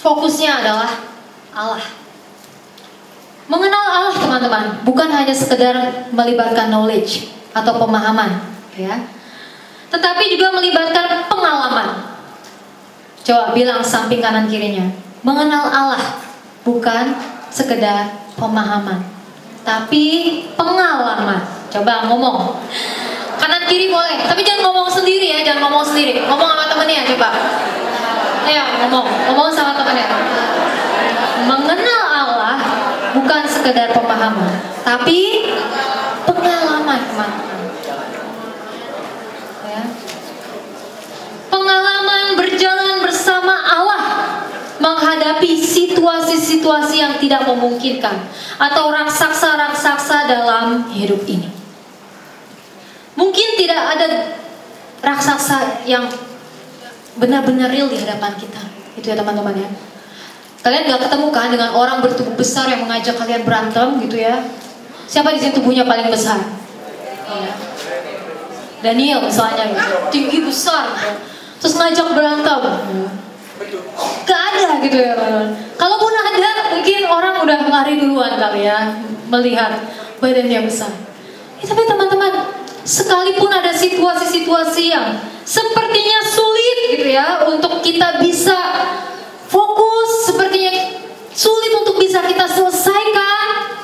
Fokusnya adalah Allah. Mengenal Allah teman-teman bukan hanya sekedar melibatkan knowledge atau pemahaman, ya. Tetapi juga melibatkan pengalaman. Coba bilang samping kanan kirinya, mengenal Allah bukan sekedar pemahaman, tapi pengalaman. Coba ngomong. Kanan kiri boleh, tapi jangan ngomong sendiri ya, jangan ngomong sendiri. Ngomong sama temennya coba. Ayo ngomong, ngomong sama temennya. Mengenal Allah bukan sekedar pemahaman, tapi pengalaman teman-teman. Ya. Pengalaman berjalan menghadapi situasi-situasi yang tidak memungkinkan atau raksasa-raksasa dalam hidup ini. Mungkin tidak ada raksasa yang benar-benar real di hadapan kita. Itu ya teman-teman ya. Kalian gak ketemu kan dengan orang bertubuh besar yang mengajak kalian berantem gitu ya? Siapa di sini tubuhnya paling besar? Iya. Daniel misalnya tinggi besar, terus ngajak berantem. Gak ada gitu ya Kalaupun ada, mungkin orang udah lari duluan kali ya melihat badannya besar. Ya, tapi teman-teman, sekalipun ada situasi-situasi yang sepertinya sulit gitu ya untuk kita bisa fokus, sepertinya sulit untuk bisa kita selesaikan,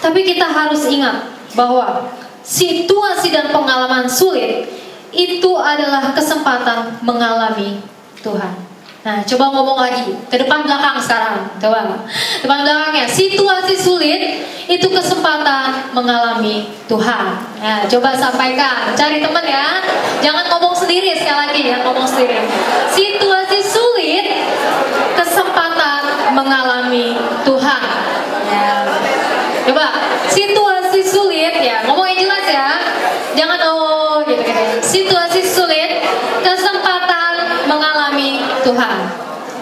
tapi kita harus ingat bahwa situasi dan pengalaman sulit itu adalah kesempatan mengalami Tuhan. Nah, coba ngomong lagi ke depan belakang sekarang. Coba depan belakangnya. Situasi sulit itu kesempatan mengalami Tuhan. Nah, coba sampaikan. Cari teman ya. Jangan ngomong sendiri sekali lagi ya, ngomong sendiri. Situasi sulit kesempatan mengalami Tuhan. Ya. Coba situasi sulit ya, ngomong yang jelas ya. Jangan oh gitu gitu. Situasi sulit Tuhan.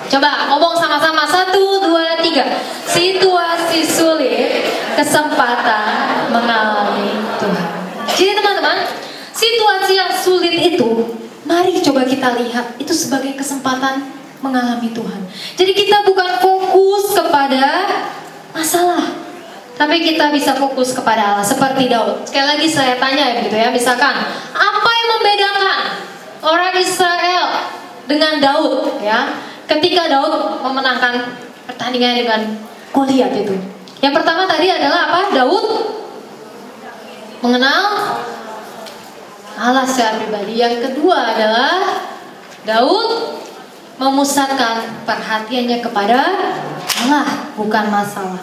Coba ngomong sama-sama satu dua tiga. Situasi sulit, kesempatan mengalami Tuhan. Jadi teman-teman, situasi yang sulit itu, mari coba kita lihat itu sebagai kesempatan mengalami Tuhan. Jadi kita bukan fokus kepada masalah, tapi kita bisa fokus kepada Allah seperti Daud. Sekali lagi saya tanya gitu ya, misalkan apa yang membedakan orang Israel dengan Daud ya ketika Daud memenangkan pertandingan dengan Goliat itu yang pertama tadi adalah apa Daud mengenal Allah secara pribadi yang kedua adalah Daud memusatkan perhatiannya kepada Allah, bukan masalah.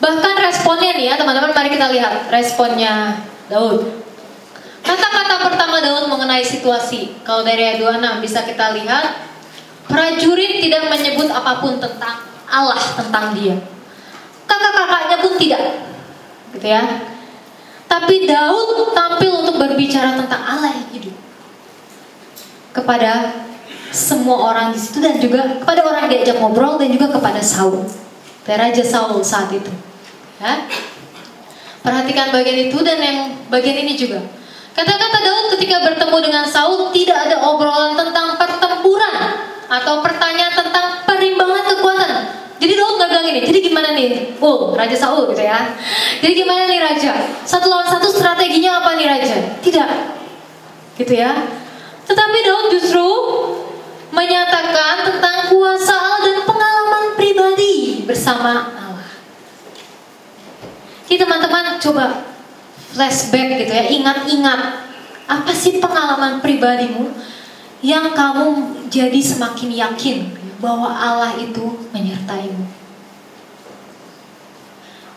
Bahkan responnya nih ya teman-teman, mari kita lihat responnya Daud. Kata-kata pertama Daud mengenai situasi, kalau dari ayat 26 bisa kita lihat, prajurit tidak menyebut apa pun tentang Allah, tentang dia. Kakak-kakaknya pun tidak, gitu ya. Tapi Daud tampil untuk berbicara tentang Allah yang hidup kepada semua orang di situ dan juga kepada orang yang diajak ngobrol dan juga kepada Saul, Raja Saul saat itu. Ya. Perhatikan bagian itu dan yang bagian ini juga. Kata-kata Daud ketika bertemu dengan Saul tidak ada obrolan tentang pertempuran atau pertanyaan tentang perimbangan kekuatan. Jadi Daud nggak bilang ini. Jadi gimana nih? Oh, Raja Saul gitu ya. Jadi gimana nih Raja? Satu lawan satu strateginya apa nih Raja? Tidak. Gitu ya. Tetapi Daud justru menyatakan tentang kuasa Allah dan pengalaman pribadi bersama Allah. Jadi teman-teman coba flashback gitu ya, ingat-ingat apa sih pengalaman pribadimu yang kamu jadi semakin yakin bahwa Allah itu menyertaimu.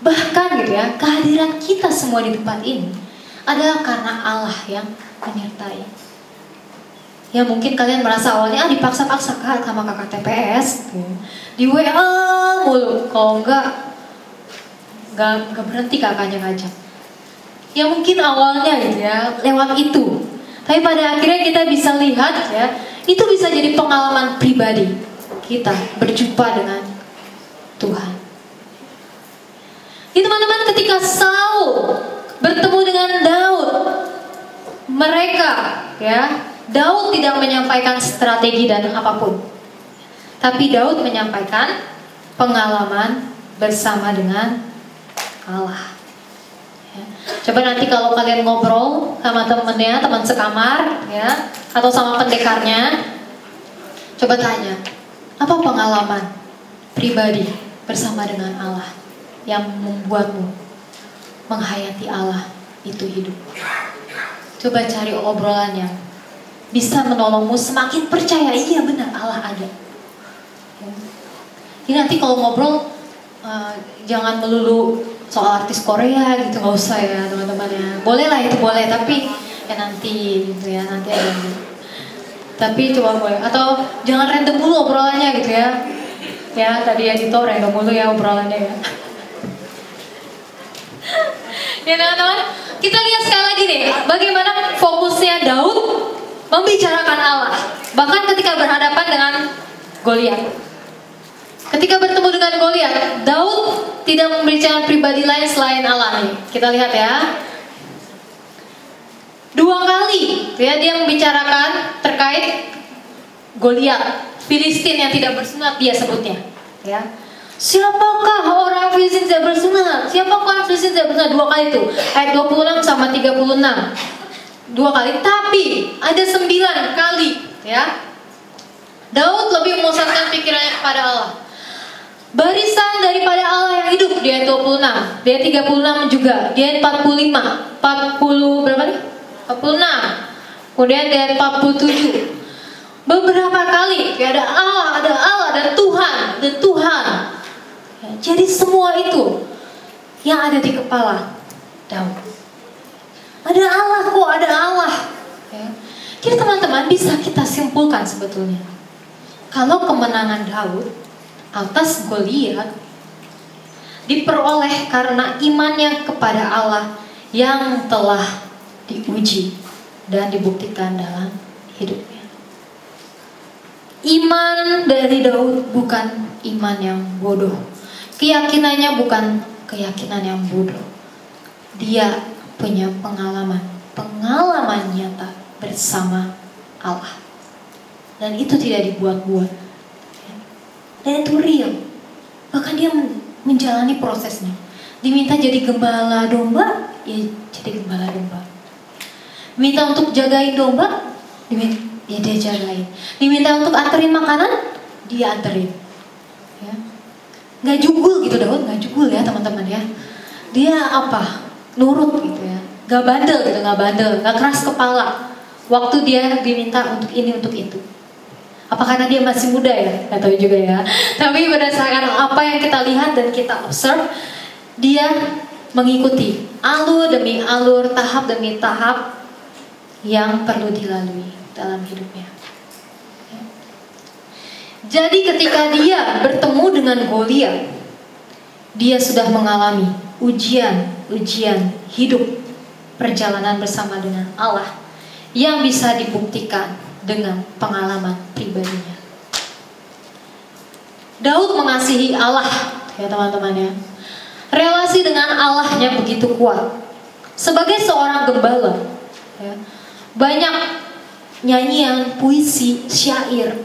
Bahkan gitu ya, kehadiran kita semua di tempat ini adalah karena Allah yang menyertai. Ya mungkin kalian merasa awalnya ah, dipaksa-paksa kak sama kakak TPS gitu. Di WA mulu Kalau enggak enggak berhenti kakaknya ngajak Ya mungkin awalnya gitu ya Lewat itu Tapi pada akhirnya kita bisa lihat ya Itu bisa jadi pengalaman pribadi Kita berjumpa dengan Tuhan Ini teman-teman ketika Saul Bertemu dengan Daud Mereka ya Daud tidak menyampaikan strategi dan apa pun. Tapi Daud menyampaikan pengalaman bersama dengan Allah. Ya. Coba nanti kalau kalian ngobrol sama temennya, teman sekamar, ya, atau sama pendekarnya, coba tanya, apa pengalaman pribadi bersama dengan Allah yang membuatmu menghayati Allah itu hidup? Coba cari obrolannya bisa menolongmu semakin percaya iya benar Allah ada. Jadi nanti kalau ngobrol uh, jangan melulu soal artis Korea gitu nggak usah ya teman-teman ya. Boleh lah itu boleh tapi ya nanti gitu ya nanti ada. Tapi coba boleh atau jangan random dulu obrolannya gitu ya. Ya tadi ya random dulu ya obrolannya ya. ya teman-teman kita lihat sekali lagi nih bagaimana fokusnya Daud membicarakan Allah. Bahkan ketika berhadapan dengan Goliat. Ketika bertemu dengan Goliat, Daud tidak membicarakan pribadi lain selain Allah. Kita lihat ya. Dua kali ya dia membicarakan terkait Goliat, Filistin yang tidak bersunat dia sebutnya, ya. Siapakah orang Filistin tidak bersunat? Siapakah orang Filistin tidak bersunat? Dua kali itu. Ayat 26 sama 36 dua kali, tapi ada sembilan kali, ya. Daud lebih memusatkan pikirannya kepada Allah. Barisan daripada Allah yang hidup di ayat 26, di ayat 36 juga, di ayat 45, 40 berapa nih? 46. Kemudian di ayat 47. Beberapa kali ya ada Allah, ada Allah, ada Tuhan, ada Tuhan. Jadi semua itu yang ada di kepala Daud. Ada Allah kok, ada Allah. Ya. Jadi teman-teman bisa kita simpulkan sebetulnya. Kalau kemenangan Daud atas Goliat diperoleh karena imannya kepada Allah yang telah diuji dan dibuktikan dalam hidupnya. Iman dari Daud bukan iman yang bodoh. Keyakinannya bukan keyakinan yang bodoh. Dia punya pengalaman, pengalaman nyata bersama Allah. Dan itu tidak dibuat-buat. Dan itu real. Bahkan dia menjalani prosesnya. Diminta jadi gembala domba, ya jadi gembala domba. Minta untuk jagain domba, diminta, ya dia jagain. Diminta untuk anterin makanan, dia anterin. Ya. Gak jugul gitu Daud, gak jugul ya teman-teman ya. Dia apa? nurut gitu ya gak bandel gitu gak bandel gak keras kepala waktu dia diminta untuk ini untuk itu Apa karena dia masih muda ya? Gak tahu juga ya. Tapi berdasarkan apa yang kita lihat dan kita observe, dia mengikuti alur demi alur, tahap demi tahap yang perlu dilalui dalam hidupnya. Jadi ketika dia bertemu dengan Goliat, dia sudah mengalami ujian-ujian hidup perjalanan bersama dengan Allah yang bisa dibuktikan dengan pengalaman pribadinya. Daud mengasihi Allah, ya teman-teman ya. Relasi dengan Allahnya begitu kuat. Sebagai seorang gembala, ya, banyak nyanyian, puisi, syair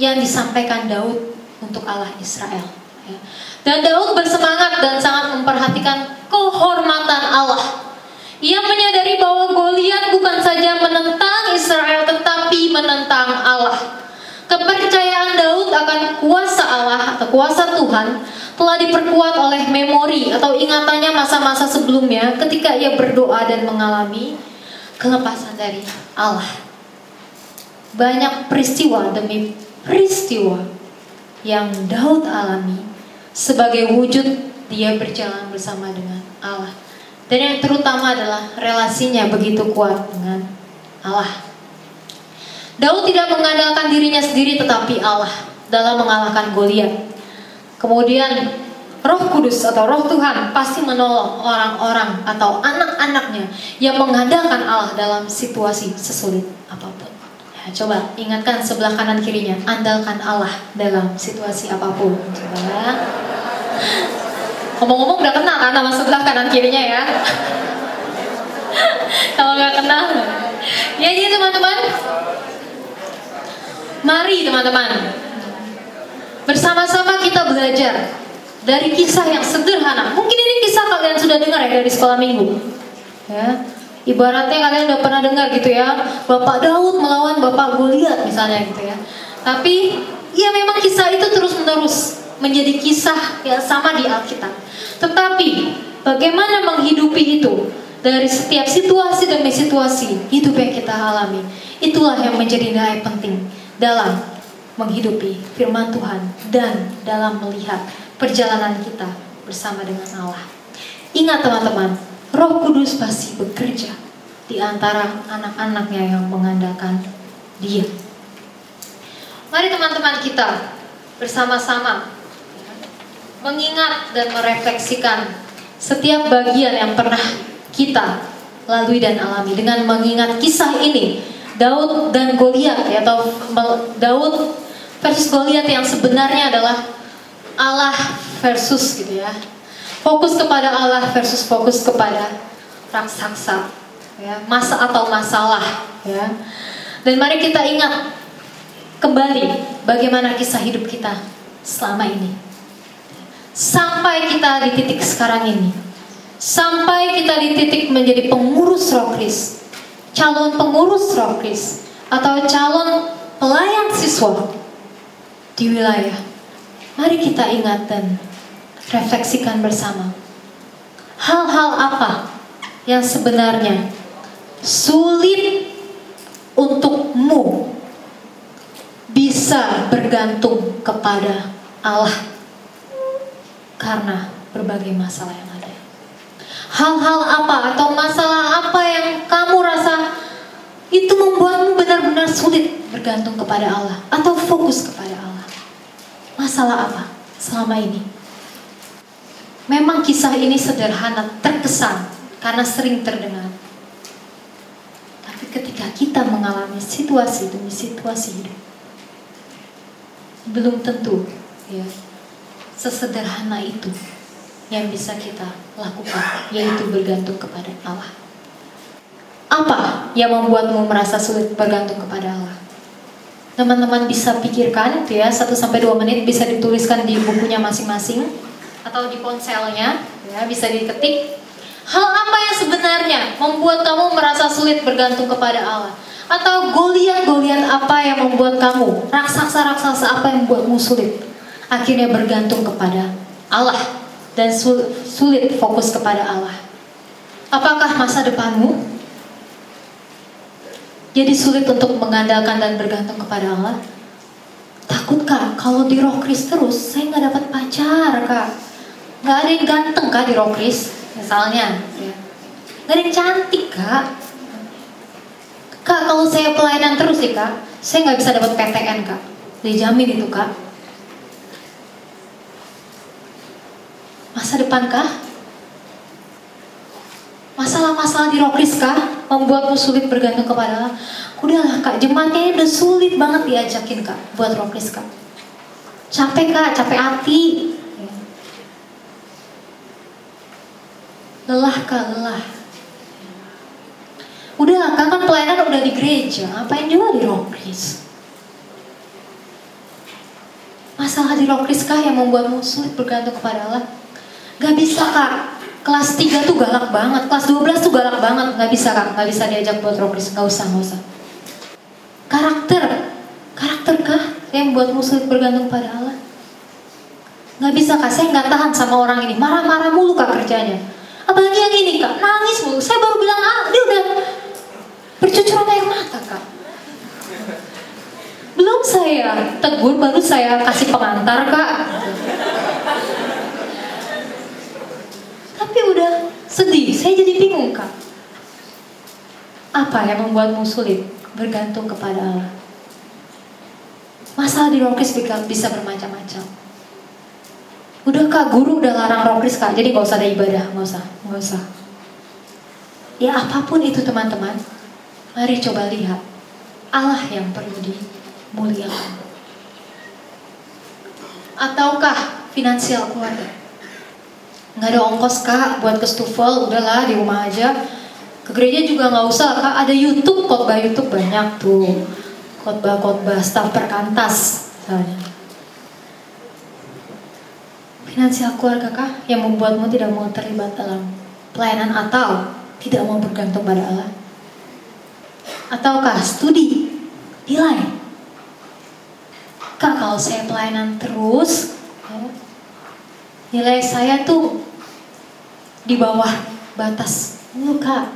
yang disampaikan Daud untuk Allah Israel. Ya. Dan Daud bersemangat dan sangat memperhatikan kehormatan Allah. Ia menyadari bahwa Goliat bukan saja menentang Israel tetapi menentang Allah. Kepercayaan Daud akan kuasa Allah atau kuasa Tuhan telah diperkuat oleh memori atau ingatannya masa-masa sebelumnya ketika ia berdoa dan mengalami kelepasan dari Allah. Banyak peristiwa demi peristiwa yang Daud alami sebagai wujud dia berjalan bersama dengan Allah. Dan yang terutama adalah relasinya begitu kuat dengan Allah. Daud tidak mengandalkan dirinya sendiri tetapi Allah dalam mengalahkan Goliat. Kemudian Roh Kudus atau Roh Tuhan pasti menolong orang-orang atau anak-anaknya yang mengandalkan Allah dalam situasi sesulit apa pun. Ya, coba ingatkan sebelah kanan kirinya, andalkan Allah dalam situasi apa pun. Coba. Ngomong-ngomong udah kenal kan sama sebelah kanan kirinya ya. Kalau nggak kenal, ya jadi teman-teman, mari teman-teman bersama-sama kita belajar dari kisah yang sederhana. Mungkin ini kisah kalian sudah dengar ya dari sekolah minggu. Ya, ibaratnya kalian udah pernah dengar gitu ya, Bapak Daud melawan Bapak Goliat misalnya gitu ya. Tapi ya memang kisah itu terus menerus menjadi kisah yang sama di Alkitab. Tetapi bagaimana menghidupi itu dari setiap situasi demi situasi hidup yang kita alami, itulah yang menjadi nilai penting dalam menghidupi firman Tuhan dan dalam melihat perjalanan kita bersama dengan Allah. Ingat teman-teman, Roh Kudus pasti bekerja di antara anak-anaknya yang mengandalkan Dia. Mari teman-teman kita bersama-sama mengingat dan merefleksikan setiap bagian yang pernah kita lalui dan alami. Dengan mengingat kisah ini Daud dan Goliat ya, atau Daud versus Goliat yang sebenarnya adalah Allah versus gitu ya fokus kepada Allah versus fokus kepada raksasa ya masa atau masalah ya. Dan mari kita ingat kembali bagaimana kisah hidup kita selama ini sampai kita di titik sekarang ini. Sampai kita di titik menjadi pengurus roh Kris. Calon pengurus roh Kris. Atau calon pelayan siswa. Di wilayah. Mari kita ingat dan refleksikan bersama. Hal-hal apa yang sebenarnya sulit untukmu bisa bergantung kepada Allah karena berbagai masalah yang ada. Hal-hal apa atau masalah apa yang kamu rasa itu membuatmu benar-benar sulit bergantung kepada Allah atau fokus kepada Allah. Masalah apa selama ini? Memang kisah ini sederhana, terkesan karena sering terdengar. Tapi ketika kita mengalami situasi demi situasi hidup, belum tentu ya sesederhana itu yang bisa kita lakukan, yaitu bergantung kepada Allah. Apa yang membuatmu merasa sulit bergantung kepada Allah? Teman-teman bisa pikirkan itu ya, 1 sampai 2 menit bisa dituliskan di bukunya masing-masing atau di ponselnya, ya, bisa diketik. Hal apa yang sebenarnya membuat kamu merasa sulit bergantung kepada Allah? Atau goliat-goliat apa yang membuat kamu, raksasa-raksasa apa yang membuatmu sulit akhirnya bergantung kepada Allah dan sulit fokus kepada Allah. Apakah masa depanmu jadi sulit untuk mengandalkan dan bergantung kepada Allah? takut kak kalau di roh Kris terus saya nggak dapat pacar kak nggak ada yang ganteng kak di roh Kris misalnya ya. nggak ada yang cantik kak kak kalau saya pelayanan terus sih kak saya nggak bisa dapat PTN kak dijamin itu kak masa depan kah? Masalah-masalah di rokris kah membuatmu sulit bergantung kepada Allah udahlah kak. Jemaatnya udah sulit banget diajakin kak buat rokris kak. Capek kak. Capek hati. Lelah kak lelah. Udahlah kak kan pelayanan udah di gereja. Ngapain juga di rokris masalah di rokris kah yang membuatmu sulit bergantung kepada Allah Gak bisa kak kelas 3 tuh galak banget, kelas 12 tuh galak banget, nggak bisa kak, nggak bisa diajak buat rokris, nggak usah, nggak usah. Karakter, karakter kah yang buat sulit bergantung pada Allah? Nggak bisa kak, saya nggak tahan sama orang ini, marah-marah mulu kak kerjanya. Apalagi yang ini kak, nangis mulu. Saya baru bilang ah, dia udah bercucuran air mata kak. Belum saya tegur, baru saya kasih pengantar kak. Tapi udah sedih, saya jadi bingung kak. Apa yang membuatmu sulit bergantung kepada Allah? Masalah di rokis bisa bermacam-macam. Udah kak, guru udah larang rokis kak, jadi gak usah ada ibadah, gak usah, gak usah. Ya apa pun itu teman-teman, mari coba lihat Allah yang perlu dimuliakan. Ataukah finansial keluarga? Nggak ada ongkos kak buat ke stufel udahlah di rumah aja. Ke gereja juga nggak usah kak. Ada YouTube khotbah YouTube banyak tuh. Khotbah khotbah staf perkantas misalnya. Finansial keluarga kah yang membuatmu tidak mau terlibat dalam pelayanan atau tidak mau bergantung pada Allah. Ataukah studi? Nilai. Kak kalau saya pelayanan terus nilai saya tuh di bawah batas muka.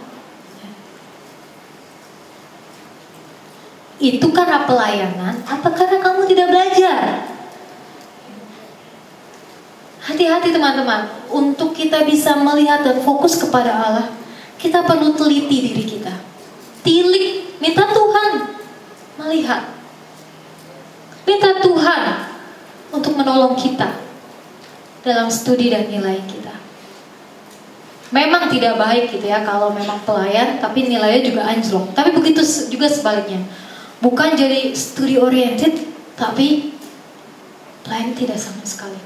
Itu karena pelayanan, apa karena kamu tidak belajar? Hati-hati teman-teman, untuk kita bisa melihat dan fokus kepada Allah, kita perlu teliti diri kita. Tilik, minta Tuhan melihat. Minta Tuhan untuk menolong kita dalam studi dan nilai kita. Memang tidak baik gitu ya kalau memang pelayan tapi nilainya juga anjlok. Tapi begitu juga sebaliknya. Bukan jadi studi oriented tapi pelayan tidak sama sekali.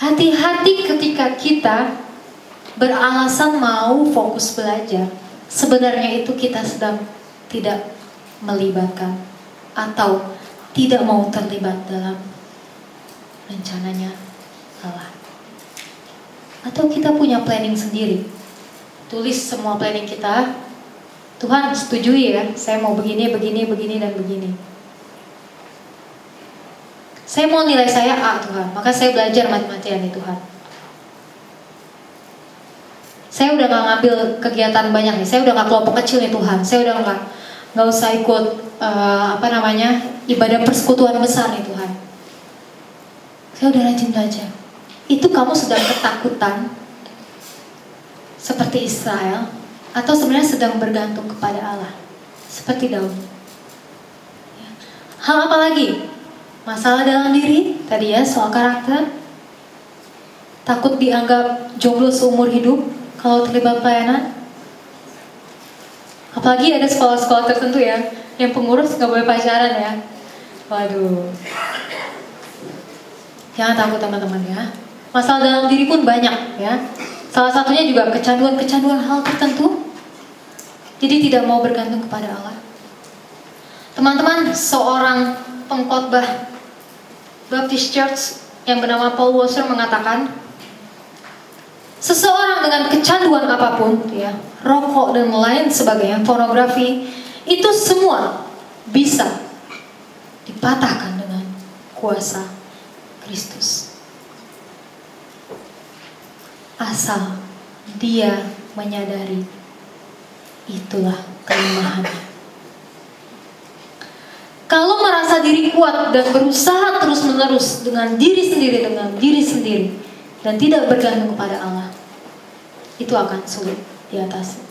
Hati-hati ketika kita beralasan mau fokus belajar. Sebenarnya itu kita sedang tidak melibatkan atau tidak mau terlibat dalam rencananya Allah. Atau kita punya planning sendiri. Tulis semua planning kita. Tuhan setujui ya, saya mau begini, begini, begini, dan begini. Saya mau nilai saya A Tuhan, maka saya belajar mati-matian nih Tuhan. Saya udah gak ngambil kegiatan banyak nih, saya udah gak kelompok kecil nih Tuhan, saya udah gak nggak usah ikut uh, apa namanya ibadah persekutuan besar nih Tuhan. Saya udah rajin belajar. Itu kamu sedang ketakutan seperti Israel atau sebenarnya sedang bergantung kepada Allah seperti Daud. Ya. Hal apa lagi? Masalah dalam diri tadi ya soal karakter. Takut dianggap jomblo seumur hidup kalau terlibat pelayanan Apalagi ada sekolah-sekolah tertentu ya, yang pengurus nggak boleh pacaran ya. Waduh. Jangan takut teman-teman ya. Masalah dalam diri pun banyak ya. Salah satunya juga kecanduan-kecanduan hal tertentu. Jadi tidak mau bergantung kepada Allah. Teman-teman, seorang pengkhotbah Baptist Church yang bernama Paul Wasser mengatakan, Seseorang dengan kecanduan apa pun, ya, rokok dan lain sebagainya, pornografi, itu semua bisa dipatahkan dengan kuasa Kristus. Asal dia menyadari itulah kelemahannya. Kalau merasa diri kuat dan berusaha terus-menerus dengan diri sendiri dengan diri sendiri dan tidak bergantung kepada Allah, itu akan sulit diatasi.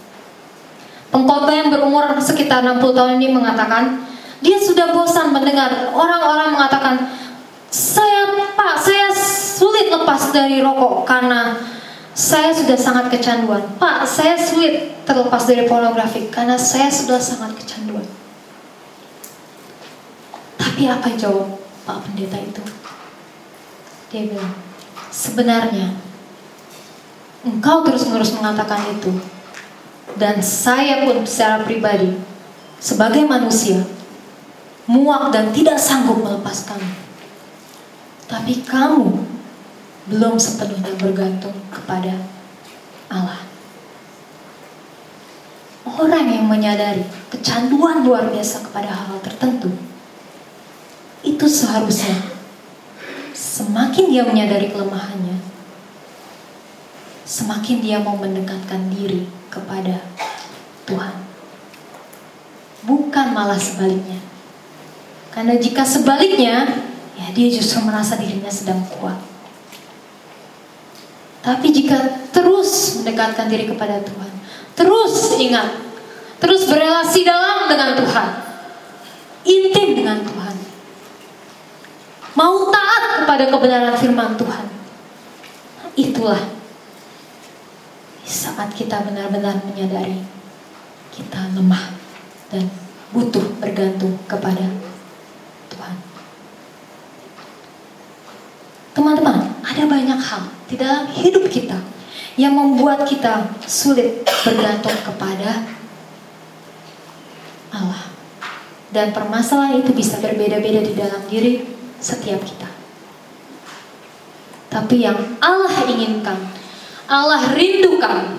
Pengkhotbah yang berumur sekitar 60 tahun ini mengatakan, dia sudah bosan mendengar orang-orang mengatakan, saya Pak, saya sulit lepas dari rokok karena saya sudah sangat kecanduan. Pak, saya sulit terlepas dari pornografi karena saya sudah sangat kecanduan. Tapi apa jawab Pak Pendeta itu? Dia bilang, sebenarnya engkau terus-menerus mengatakan itu. Dan saya pun secara pribadi, sebagai manusia, muak dan tidak sanggup melepaskan. Tapi kamu belum sepenuhnya bergantung kepada Allah. Orang yang menyadari kecanduan luar biasa kepada hal-hal tertentu itu seharusnya semakin dia menyadari kelemahannya, semakin dia mau mendekatkan diri kepada Tuhan. Bukan malah sebaliknya. Karena jika sebaliknya, ya dia justru merasa dirinya sedang kuat. Tapi jika terus mendekatkan diri kepada Tuhan, terus ingat, terus berelasi dalam dengan Tuhan, intim dengan Tuhan, mau taat kepada kebenaran firman Tuhan. Itulah saat kita benar-benar menyadari kita lemah dan butuh bergantung kepada Teman-teman, ada banyak hal di dalam hidup kita yang membuat kita sulit bergantung kepada Allah. Dan permasalahan itu bisa berbeda-beda di dalam diri setiap kita. Tapi yang Allah inginkan, Allah rindukan,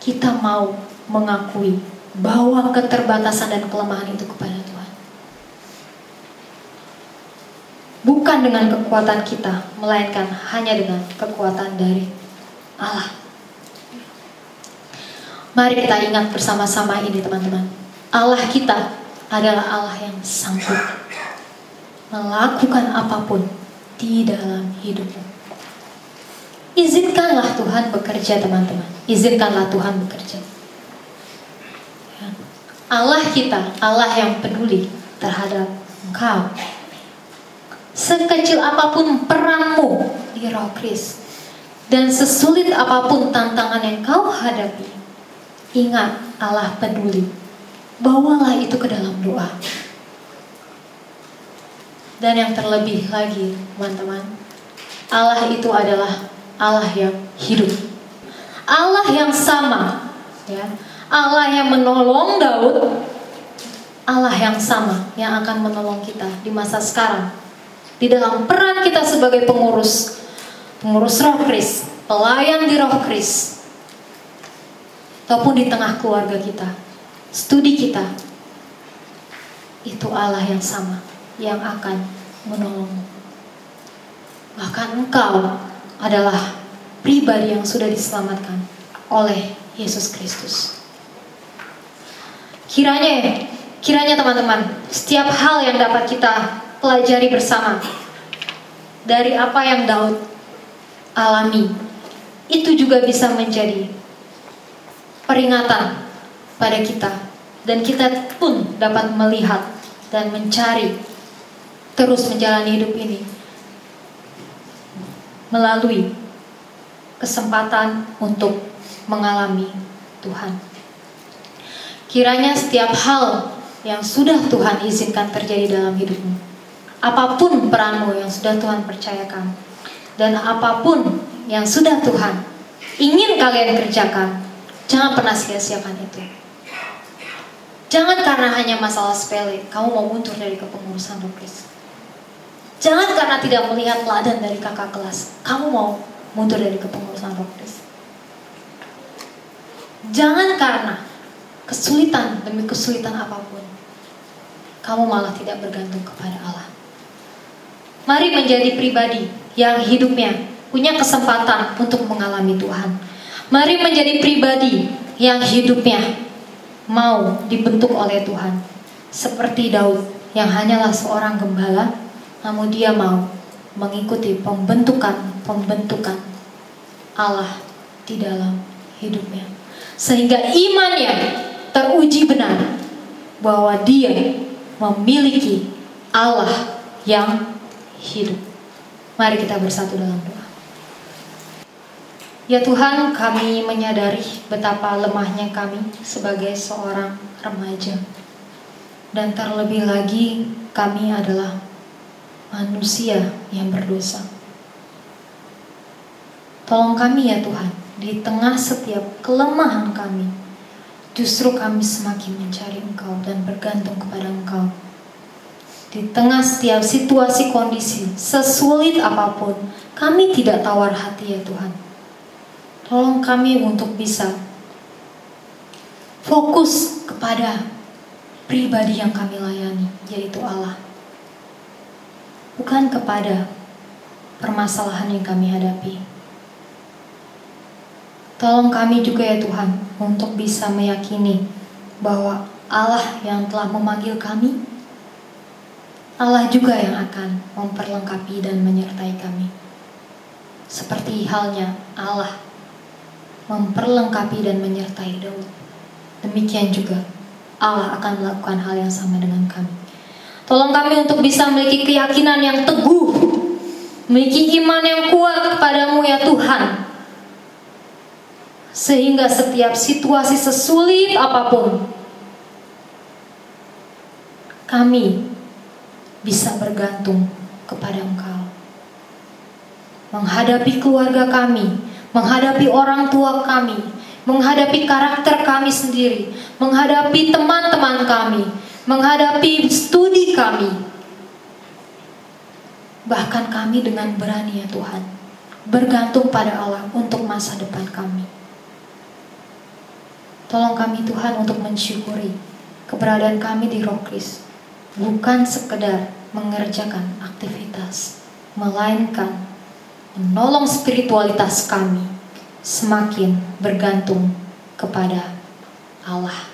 kita mau mengakui bahwa keterbatasan dan kelemahan itu kepada Tuhan. Bukan dengan kekuatan kita, melainkan hanya dengan kekuatan dari Allah. Mari kita ingat bersama-sama ini teman-teman. Allah kita adalah Allah yang sanggup melakukan apa pun di dalam hidupmu. Izinkanlah Tuhan bekerja teman-teman. Izinkanlah Tuhan bekerja. Ya. Allah kita, Allah yang peduli terhadap engkau. Sekecil apa pun peranmu di roh Kris dan sesulit apa pun tantangan yang kau hadapi, ingat Allah peduli bawalah itu ke dalam doa. Dan yang terlebih lagi, teman-teman, Allah itu adalah Allah yang hidup. Allah yang sama, ya. Allah yang menolong Daud, Allah yang sama yang akan menolong kita di masa sekarang. Di dalam peran kita sebagai pengurus, pengurus Roh Kris, pelayan di Roh Kris, ataupun di tengah keluarga kita, studi kita, itu Allah yang sama yang akan menolongmu. Bahkan engkau adalah pribadi yang sudah diselamatkan oleh Yesus Kristus. Kiranya, kiranya teman-teman, setiap hal yang dapat kita pelajari bersama dari apa yang Daud alami, itu juga bisa menjadi peringatan pada kita dan kita pun dapat melihat dan mencari terus menjalani hidup ini melalui kesempatan untuk mengalami Tuhan. Kiranya setiap hal yang sudah Tuhan izinkan terjadi dalam hidupmu, apa pun peranmu yang sudah Tuhan percayakan, dan apa pun yang sudah Tuhan ingin kalian kerjakan, jangan pernah sia-siakan itu. Jangan karena hanya masalah sepele, kamu mau mundur dari kepengurusan Rukris. Jangan karena tidak melihat teladan dari kakak kelas, kamu mau mundur dari kepengurusan Rukris. Jangan karena kesulitan demi kesulitan apa pun, kamu malah tidak bergantung kepada Allah. Mari menjadi pribadi yang hidupnya punya kesempatan untuk mengalami Tuhan. Mari menjadi pribadi yang hidupnya mau dibentuk oleh Tuhan. Seperti Daud yang hanyalah seorang gembala, namun dia mau mengikuti pembentukan-pembentukan Allah di dalam hidupnya. Sehingga imannya teruji benar bahwa dia memiliki Allah yang hidup. Mari kita bersatu dalam doa. Ya Tuhan, kami menyadari betapa lemahnya kami sebagai seorang remaja. Dan terlebih lagi, kami adalah manusia yang berdosa. Tolong kami ya Tuhan, di tengah setiap kelemahan kami, justru kami semakin mencari Engkau dan bergantung kepada Engkau. Di tengah setiap situasi kondisi, sesulit apa pun, kami tidak tawar hati ya Tuhan Tolong kami untuk bisa fokus kepada pribadi yang kami layani, yaitu Allah. Bukan kepada permasalahan yang kami hadapi. Tolong kami juga ya Tuhan untuk bisa meyakini bahwa Allah yang telah memanggil kami, Allah juga yang akan memperlengkapi dan menyertai kami. Seperti halnya Allah memperlengkapi dan menyertai Daud. Demikian juga Allah akan melakukan hal yang sama dengan kami. Tolong kami untuk bisa memiliki keyakinan yang teguh, memiliki iman yang kuat kepadamu ya Tuhan. Sehingga setiap situasi sesulit apa pun, kami bisa bergantung kepada Engkau. Menghadapi keluarga kami, menghadapi orang tua kami, menghadapi karakter kami sendiri, menghadapi teman-teman kami, menghadapi studi kami. Bahkan kami dengan berani ya Tuhan, bergantung pada Allah untuk masa depan kami. Tolong kami Tuhan untuk mensyukuri keberadaan kami di Rokris, bukan sekedar mengerjakan aktivitas, melainkan menolong spiritualitas kami semakin bergantung kepada Allah.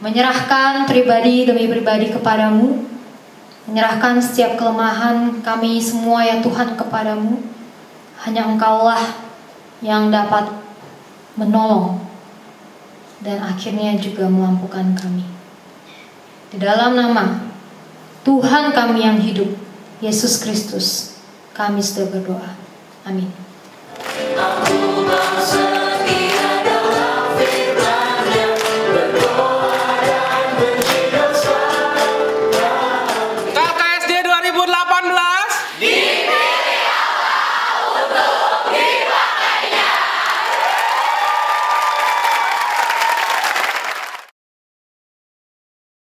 Menyerahkan pribadi demi pribadi kepadamu, menyerahkan setiap kelemahan kami semua ya Tuhan kepadamu. Hanya Engkaulah yang dapat menolong dan akhirnya juga memampukan kami di dalam nama Tuhan kami yang hidup, Yesus Kristus, kami sudah berdoa. Amin. Aku.